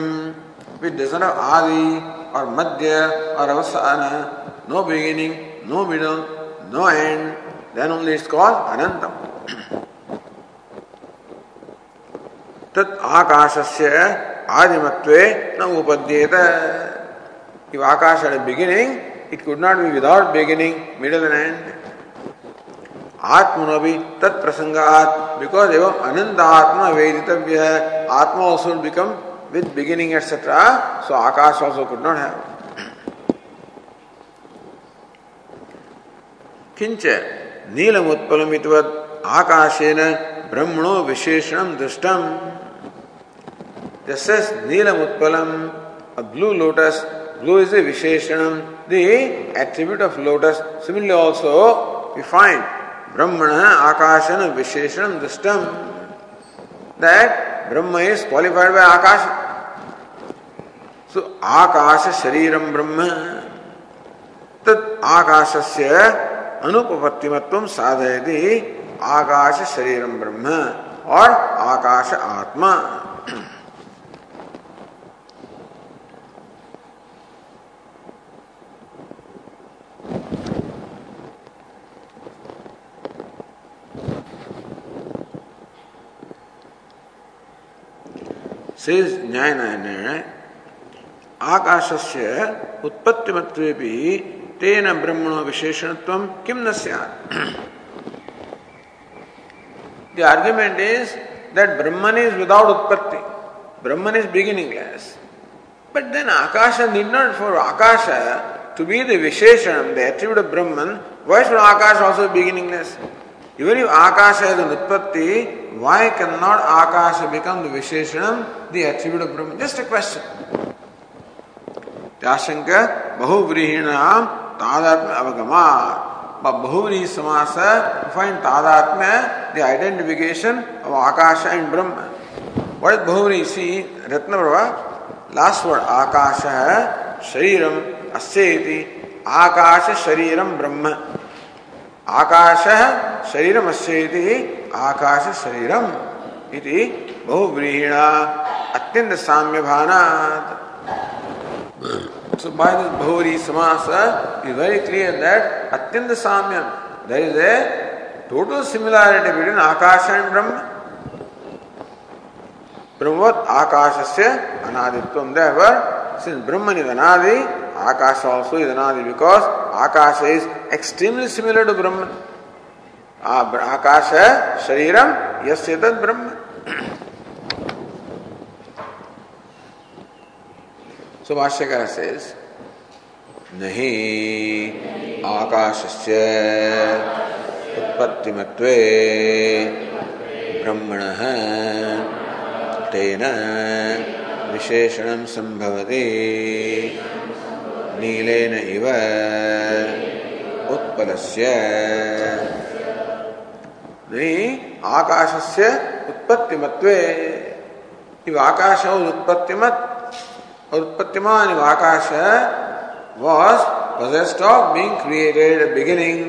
विद्यसन आदि और मध्य और अवसान। No beginning no middle no end then only it's called anantam. तत् आकाशस्य आदिमत्वे न उपद्येत if akash had a beginning, it could not be without beginning and and आत्मनो भी तत्प्रसंगात बिकॉज़ एवं अनंत आत्मा वेदितव्य है atma also become with beginning etcetera so akasha also could not have किंच नीलमुत्पलमितवत् आकाशेन ब्रह्मणो विशेषणम दृष्टम। Neelam Utpalam, a blue lotus, blue is a Visheshanam, the attribute of lotus. Similarly also, we find ब्रह्मण आकाशन विशेषण दृष्टम। That Brahman is qualified by akasha. So आकाश शरीरम ब्रह्म। तत् आकाशस्य अनुपपत्तिमत्व साधयति, आकाश शरीरम ब्रह्म और आकाश आत्मा। Says Nyaya आकाशस्य उत्पत्तिमत्वेपि तेन ब्रह्मणो विशेषणत्वं किम न स्यात् The argument is that Brahman is without utpatti. Brahman is beginningless. But then Akasha need not for Akasha to be the Visheshanam, the attribute of Brahman, why should Akasha also be beginningless? Even if Akasha is an Utpatti, why cannot Akasha become the Visheshanam, the attribute of Brahman? Just a question. Yashanka Bahuvrihinaam Tadatma Avagama. But Bahuvri Samasa, find Tadatma, the identification of Akasha and Brahman. What is Bahuvri? See, Ratna Prabha, last word, Akasha, Shariram, Asyeti, Akasha, Shariram, Brahma. आकाश शरीरम अस्ति आकाश शरीरम इति अत्यंत साम्य भाना समास very clear that अत्यंत साम्य that is a total similarity between akasha and Brahman. ब्रह्मवत आकाश से अनादित्व since Brahman is Anadi, Akasha also is Anadi because Akasha is extremely similar to Brahman. Akasha Shariram Yasyatad Brahman. So Bhashyakara says, नहीं आकाशस्य उत्पत्तिमत्वे ब्रह्मणः तेन विशेषणं सम्भवति नीलेन इव उत्पलस्य नहीं आकाशस्य उत्पत्तिमत्वे इव आकाश उत्पत्तिमत और उत्पत्तिमान इव आकाश was possessed of being created at beginning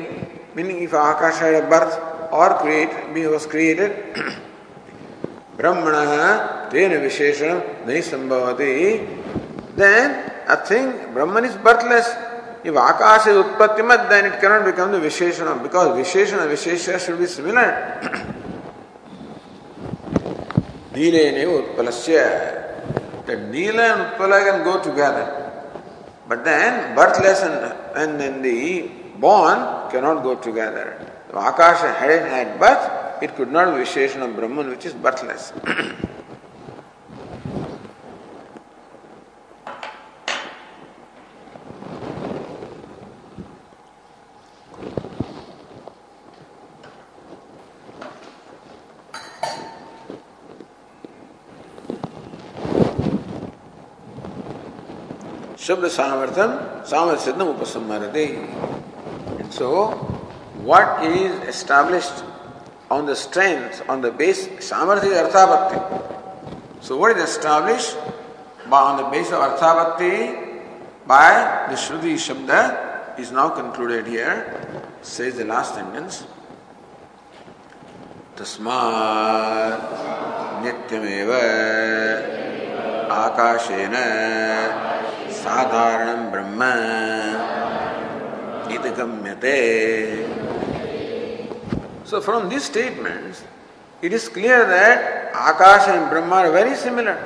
meaning if Akash had a birth or create was created ब्रह्मण तेन विशेषण नहीं संभव ब्रह्मन इज़ बर्थलेस आकाश इज़ उत्पत्ति मत then it cannot become the विशेषण बिकॉज़ विशेषण, विशेष शुड बी सिमिलर नीले उत्पल से नील and Utpal can go together but then birthless and and go together akasha had and birth it could not be Visheshana Brahman, which is birthless. [clears throat] Shabda Samartham, Samartham. And so, what is established on the strength, on the base, Samarthi is Arthabhakti. So, what is established by, on the base of Arthabhakti by the Shruti Shabda is now concluded here, says the last sentence. तस्मात् नित्यमेव आकाशेन साधारण ब्रह्म इत गम्यते So from these statements, it is clear that Akash and Brahma are very similar.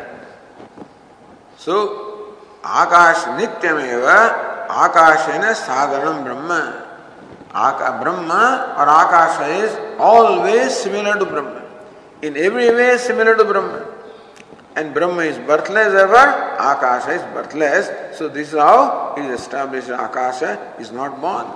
So Akash nityameva Akashena sadharanam Brahma. Brahma or Akasha is always similar to Brahma. In every way similar to Brahma. And Brahma is birthless ever, Akasha is birthless. So this is how it is established Akasha is not born.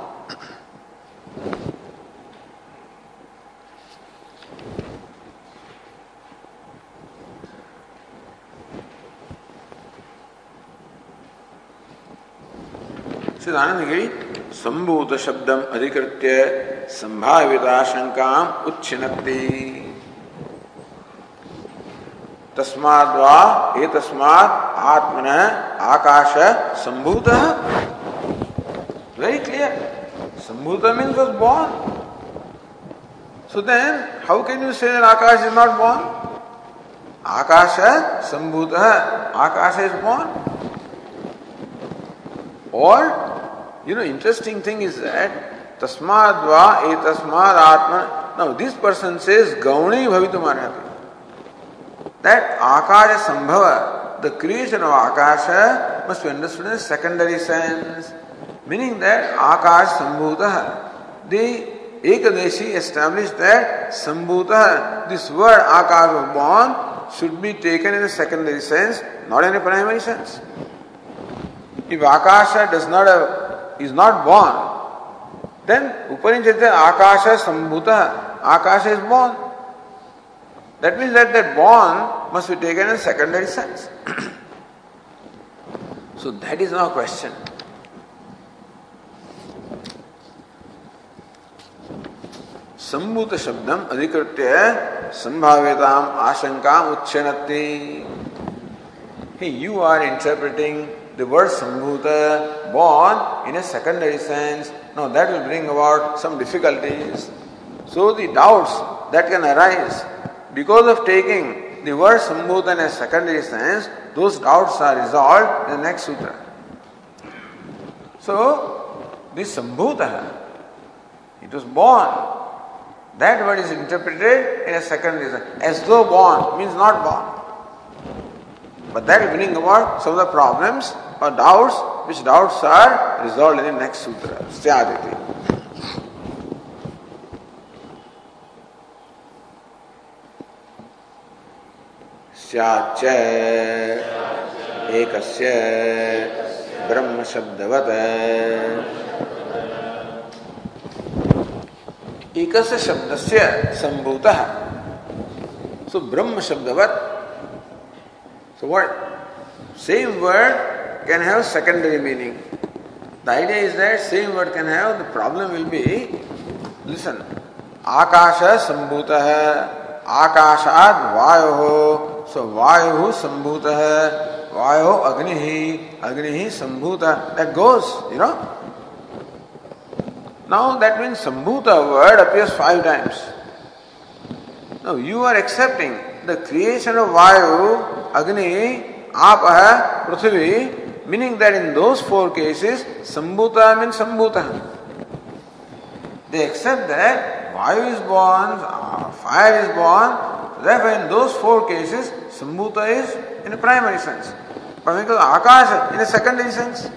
सिद्धानंदगिरी संभूत शब्दम अधिकृत्य संभावित आशंका उच्छिन्नति तस्माद वा ये तस्माद आत्मन आकाश संभूत। Very clear संभूत means was born so then how can you say akasha is not born Akash संभूत, akasha is born Or, you know, interesting thing is that tasmad a etasmad atma. Now, this person says gauni bhavitum arhati. That akasha sambhava, the creation of akasha must be understood in a secondary sense, meaning that akash sambhuta. The Ekadeshi established that Sambhuta, this word Akash born, should be taken in a secondary sense, not in a primary sense. If Akasha does not have, is not born, then Upanishad says Akasha Sambhuta, Akasha is born. That means that that born must be taken in secondary sense. so that is now question. संभूत शब्दम अधिकृत्य संभाव्यताम आशंका उच्छनति you are interpreting the word Sambhuta born in a secondary sense, now that will bring about some difficulties. So the doubts that can arise because of taking the word Sambhuta in a secondary sense, those doubts are resolved in the next sutra. So, this Sambhuta, it was born. That word is interpreted in a secondary sense. As though born means not born. But that will bring about some of the problems or doubts, which doubts are resolved in the next sutra, Syaditi. स्याच्च एकस्य ब्रह्म शब्दवत् एकस्य शब्दस्य संभूतः सो ब्रह्म शब्दवत् So what? Same word can have secondary meaning. The idea is that same word can have, the problem will be, listen, Akasha Sambhuta Akashad Vayo So Vayu Sambhuta Vayu Agnihi Agnihi Sambhuta That goes, you know. Now that means Sambhuta word appears five times. Now you are accepting the creation of Vayu Agni, Apaha, Prithvi, meaning that in those four cases, Sambhuta means Sambhuta. They accept that Vayu is born, fire is born, therefore in those four cases, Sambhuta is in a primary sense. But because Akasha in a secondary sense.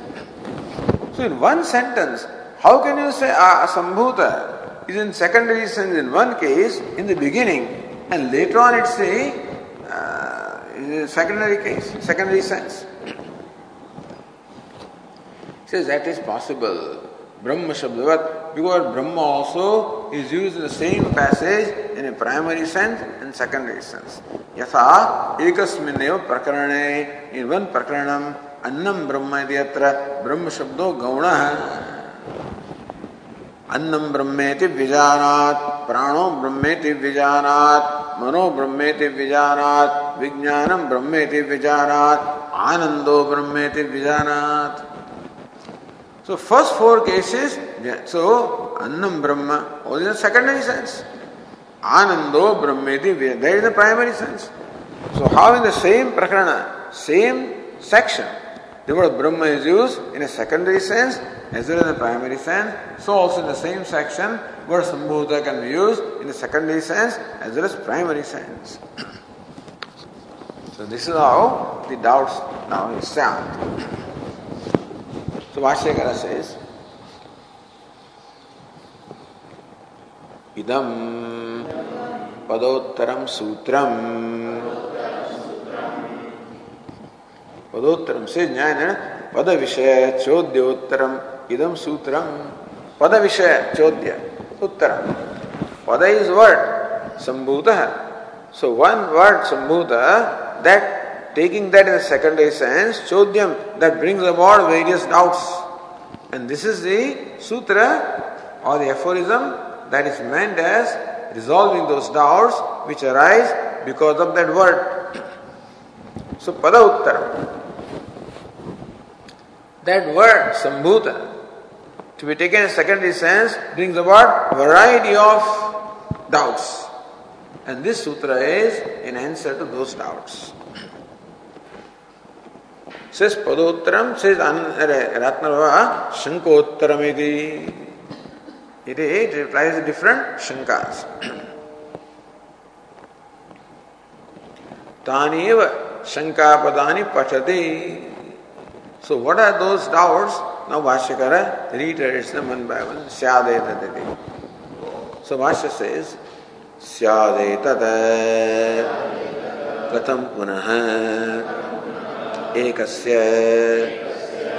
So in one sentence, how can you say uh, Sambhuta is in secondary sense in one case, in the beginning, and later on it's a secondary case, secondary sense. Says that is possible. Brahma Shabdavat, because Brahma also is used in the same passage in a primary sense and secondary sense. Yatha ekasminev prakarane, in one prakaranam, annam Brahma idyatra, Brahma Shabdo gauna अन्नम ब्रह्मेति विजानात प्राणो ब्रह्मेति विजानात मनो ब्रह्मेति विजानात विज्ञानम ब्रह्मेति विजानात आनंदो ब्रह्मेति विजानात So first four cases, so Annam Brahma, all in the secondary sense. Anando Brahmeti, there is the primary sense. So how in the same prakarana, same section, the word Brahma is used in a secondary sense as well as a primary sense. So also in the same section, word Sambhuta can be used in the secondary sense as well as primary sense. [coughs] so this is how the doubts now is sound. So Vashyakara says, idam padottaram sutram padottaram says jnana pada vishaya chodyottaram idam sutram pada vishaya chodya uttaram pada is word sambhuta so one word sambhuta that taking that in a secondary sense chodyam that brings about various doubts and this is the sutra or the aphorism that is meant as resolving those doubts which arise because of that word so pada uttaram that word sambhuta to be taken in a secondary sense brings about variety of doubts. And this sutra is in answer to those doubts. Says Padotram, says Ratnava, Shankottaramiti. It, it replies different Shankas. तानीव शंकापदानि पठति So what are those doubts? Now Bhashyakara reiterates them one by one. Syadetadati. So Bhashya says, Syadetad katham punah ekasya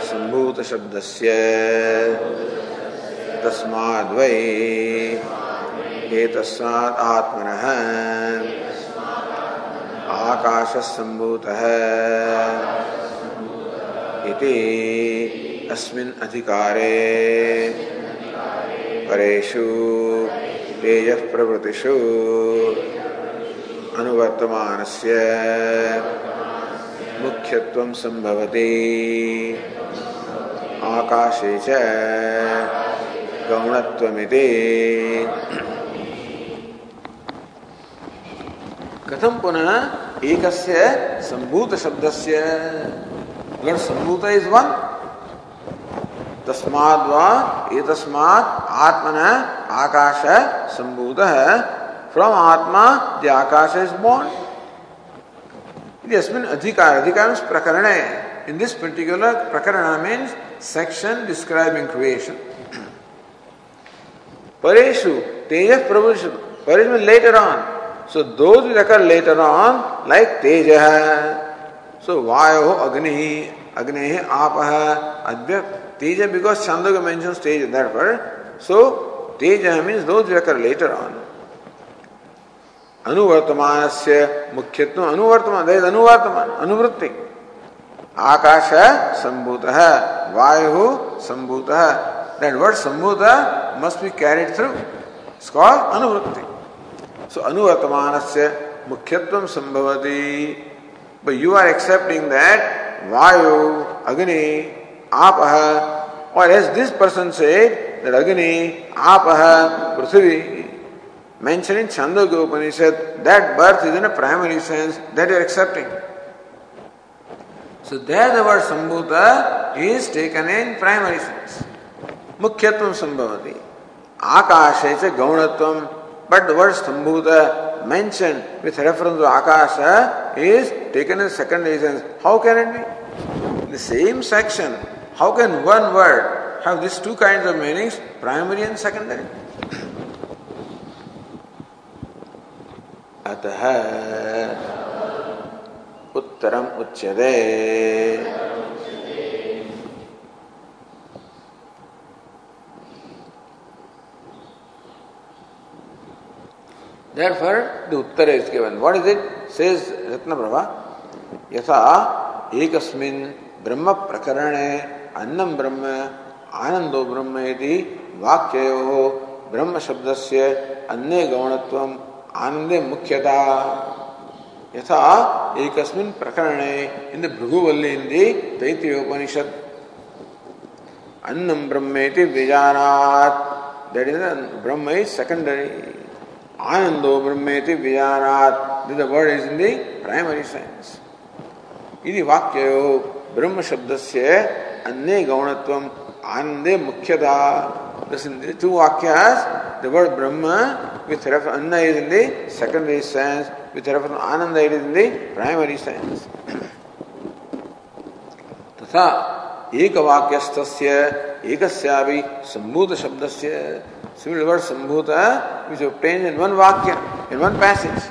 सम्भूत शब्दस्य तस्माद् वै एतस्मात् आत्मनः आकाशः सम्भूतः इति अस्मिन् अधिकारे परेषु तेजः प्रभृतिषु अनुवर्तमानस्य मुख्यत्वं सम्भवति। आकाशे च गौणत्वमिति। कथम पुनः एकस्य संभूत शब्दस्य अगर संभूत इज़ वन तस्माद् वा एतस्मात् आत्मन आकाश संभूत from atma the akasha is born in अधिकार अधिकार प्रकरण इन दिस पर्टिकुलर प्रकरण मीन सेक्शन डिस्क्राइबिंग क्रिएशन परेशु तेज प्रभु परेश में लेटर ऑन सो दो लेटर ऑन लाइक तेज है सो वायु अग्नि अग्नि आप तेज बिकॉज़ चंद्र मेंशन स्टेज दैट पर सो तेज है मीन्स दो लेटर ऑन अनुवर्तमान से मुख्यत्व अनुवर्तमान अनुवर्तमान अनुवृत्ति। आकाश संभूत है वायु संभूत। है that word संभूत must be carried through it's called अनुवृत्ति। सो अनुवर्तमान से मुख्यत्व संभवती। You are accepting that Vayu, Agni, Apaha, or as this person said, that Agni, Apaha, Prithvi, mentioned in Chandogya Upanishad, that birth is in a primary sense that you are accepting. So there the word Sambhuta is taken in primary sense. Mukhyatvam Sambhavati. Akasha is a Gaunatvam, but the word Sambhuta mentioned with reference to Akasha is taken in secondary sense. How can it be? In the same section, how can one word have these two kinds of meanings, primary and secondary? अतः उत्तरम उच्यते Therefore, the Uttara is given. What is it? Says Ratna Prabha, Yatha ekasmin ब्रह्म प्रकरण अन्नम ब्रह्म आनंदो ब्रह्म यदि वाक्यो ब्रह्म शब्द से अन्य गौणत्व आनंदे मुख्यता। यथा एक प्रकरण in the Bhriguvalli in the अन्नम ब्रह्मेति विजानात। That is Brahman is secondary आनंदो ब्रह्मेति विजानात। The word is in the primary sense इति वाक्यो ब्रह्म शब्द से अन्य गौणत्व आनंदे मुख्यता two vakyas the word brahma with reference anna is in the secondary sense with reference ananda it is in the primary sense तथा एक वाक्यस्थस्य एकस्यापि संभूत शब्दस्य similar word sambhuta which obtains in one vakya in one passage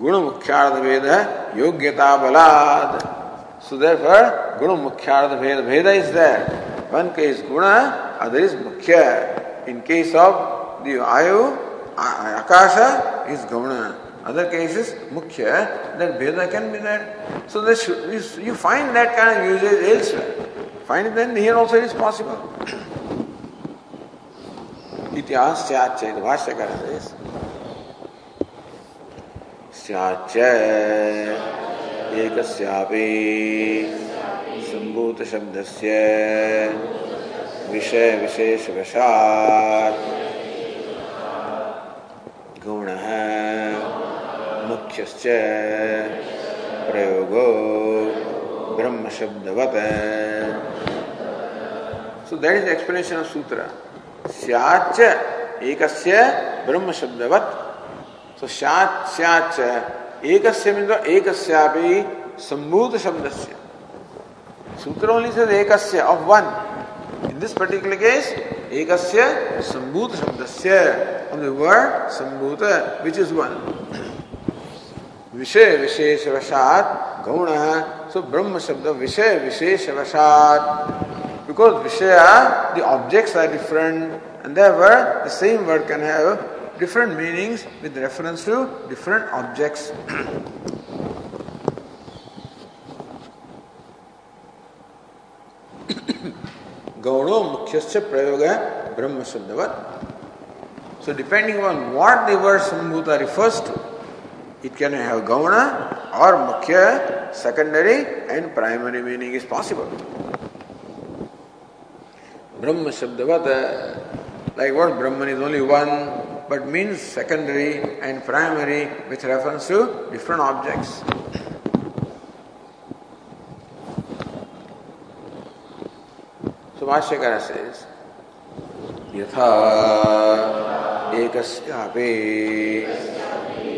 गुण मुख्यार्थ भेद है योग्यता बलाद सो देयरफॉर गुण मुख्यार्थ भेद भेद इज़ देयर वन केस गुण अदर इज़ मुख्य इन केस ऑफ़ द आयु आकाश इज़ गौण other cases mukhya that bheda can be there so this you find that kind of usage elsewhere find it then here also it is possible इतिहास से आज भाष्य कर स्याच्च एकस्यापि सम्भूतशब्दस्य विषयविशेषवशात् गुणः मुख्यश्च प्रयोगो ब्रह्मशब्दवत्। That is the explanation of sutra. स्याच एकस्य ब्रह्म शब्दवत So shat एक एक संभूत शब्द से सूत्र एक one in this particular case एक संभूत शब्द से वर्ड संभूत विच इज़ वन विषय विशेष वशात गौण सो ब्रह्म शब्द विषय विशेष वशात बिकॉज़ विषय the and there the same word can have different meanings with reference to different objects. गौणो मुख्यस्य प्रयोग ब्रह्म शुद्धवत so depending on what the word संभूता refers to it can have गौण और मुख्य secondary and primary meaning is possible Brahma शब्दवत like what Brahman is only one but means secondary and primary with reference to different objects. So Bhashyakara says, यथा एकस्यापि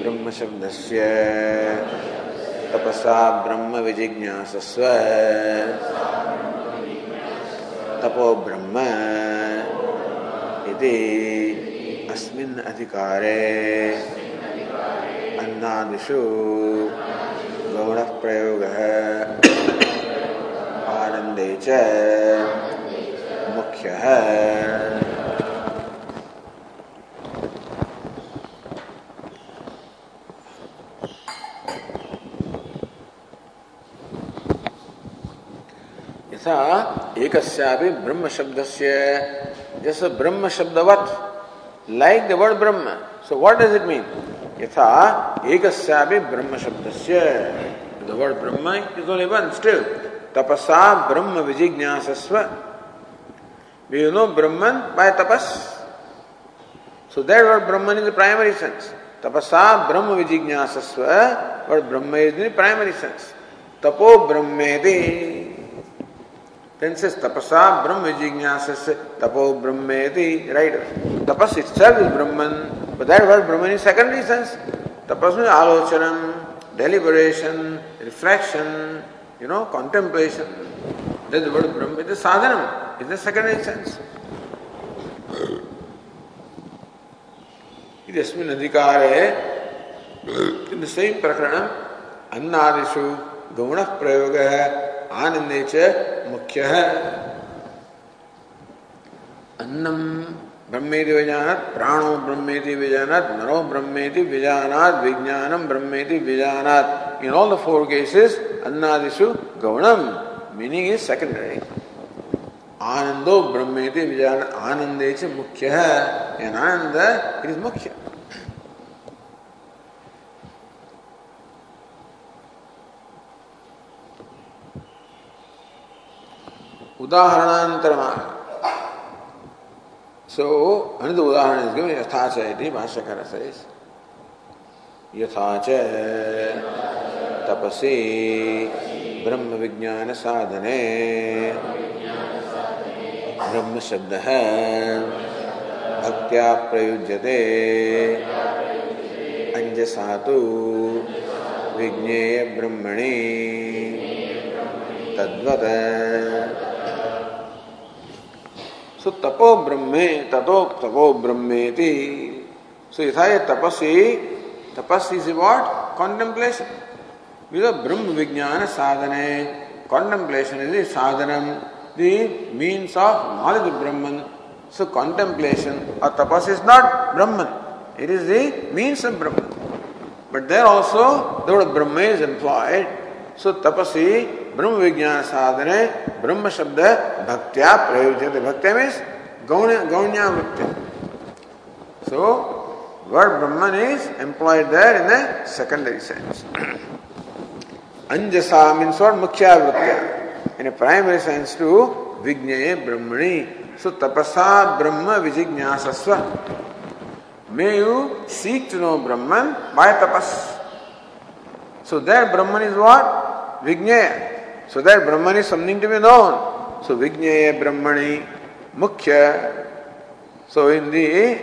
ब्रह्मशब्दस्य तपसा ब्रह्म विजिज्ञासस्व तपो ब्रह्म इति अस्मिन् अधिकारे अन्नादिषु गौणः प्रयोगः आनन्दे च मुख्यः। यथा एकस्यापि ब्रह्म शब्दस्य जैसे ब्रह्म शब्दवत् like the word Brahma. So what does it mean? Yatha ekasyapi Brahma shabdasya. The word Brahma is only one still. Tapasa Brahma vijignyasasva. We know Brahman by tapas. So that word Brahman in the primary sense. Tapasa Brahma vijignyasasva. Word Brahma is the primary sense. Tapo Brahmedi. Then says tapasa brahma jignasas tapo brahmeti. Right? Tapas itself is Brahman, but that word Brahman is secondary sense. Tapas means alochanam, deliberation, reflection, you know, contemplation. That's the word Brahman. It is sadhanam. It's the secondary sense. इत्यस्मिन् अधिकारे the same प्रकरण अन्नादिषु गौणः प्रयोगः आनंदे मुख्य। है अन्नम ब्रह्मेति विजानत, प्राणो ब्रह्मेति विजानत, नरो ब्रह्मेति विजानात विज्ञानम ब्रह्मेति विजानात। In all the four cases अन्नादिषु गौणम मीनिंग इज़ सेकेंडरी आनंदो ब्रह्मेति विजान आनंदे च मुख्य। है आनंद इट इज़ मुख्य। उदाहरणांतर सो अनित उदाहरण यथा चाहिए भाष्यकर से यथा च तपसे ब्रह्म विज्ञान साधने। ब्रह्म शब्द है भक्त्या प्रयुज्यते। अंजसा तो विज्ञेय ब्रह्मणि। तद्वत So tapo brahme, tato tapo brahmeti. So yatha tapasi, tapasi is what? Contemplation. Because Brahma Vijnana sadhana, contemplation is the sadhanam, the means of knowledge of Brahman. So contemplation or tapas is not Brahman. It is the means of Brahman. But there also the word Brahma is employed. So tapasi ब्रह्म विज्ञान साधने ब्रह्म शब्द भक्त्या प्रयोज्य भक्त्या means गौण्य गौण्या वृत्ति so word Brahman is employed there in the secondary sense अंजसा means word मुख्य वृत्ति इन प्राइमरी सेंस टू विज्ञे ब्रह्मणि सो तपसा ब्रह्म विजिज्ञासस्व may you seek to know Brahman by तपस so that Brahman is what विज्ञेय So that Brahman is something to be known. So Vijnaya Brahmani Mukhya. So in the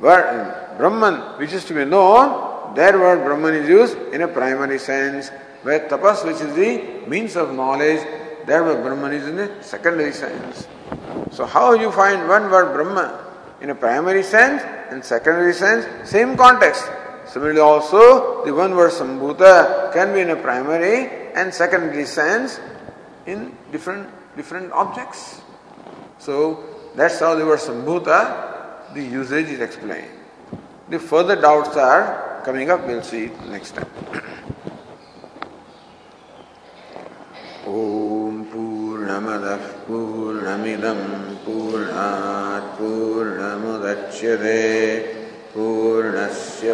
word, Brahman, which is to be known, that word Brahman is used in a primary sense. Where tapas, which is the means of knowledge, that word Brahman is in a secondary sense. So how you find one word Brahman in a primary sense and secondary sense, same context. Similarly also, the one word Sambhuta can be in a primary and secondary sense in different different objects. So that's how the word Sambhuta, the usage is explained. The further doubts are coming up, we'll see next time. ॐ पूर्णमदः पूर्णमिदं पूर्णात् पूर्णमुदच्यते पूर्णस्य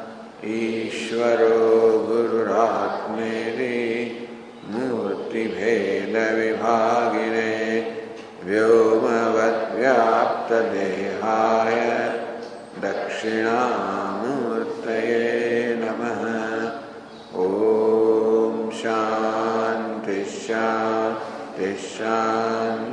ईश्वरो गुरुरात्मेति मूर्तिभेदविभागिने व्योमवद्व्याप्तदेहाय दक्षिणामूर्तये नमः। ॐ शान्तिः शान्तिः शान्तिः।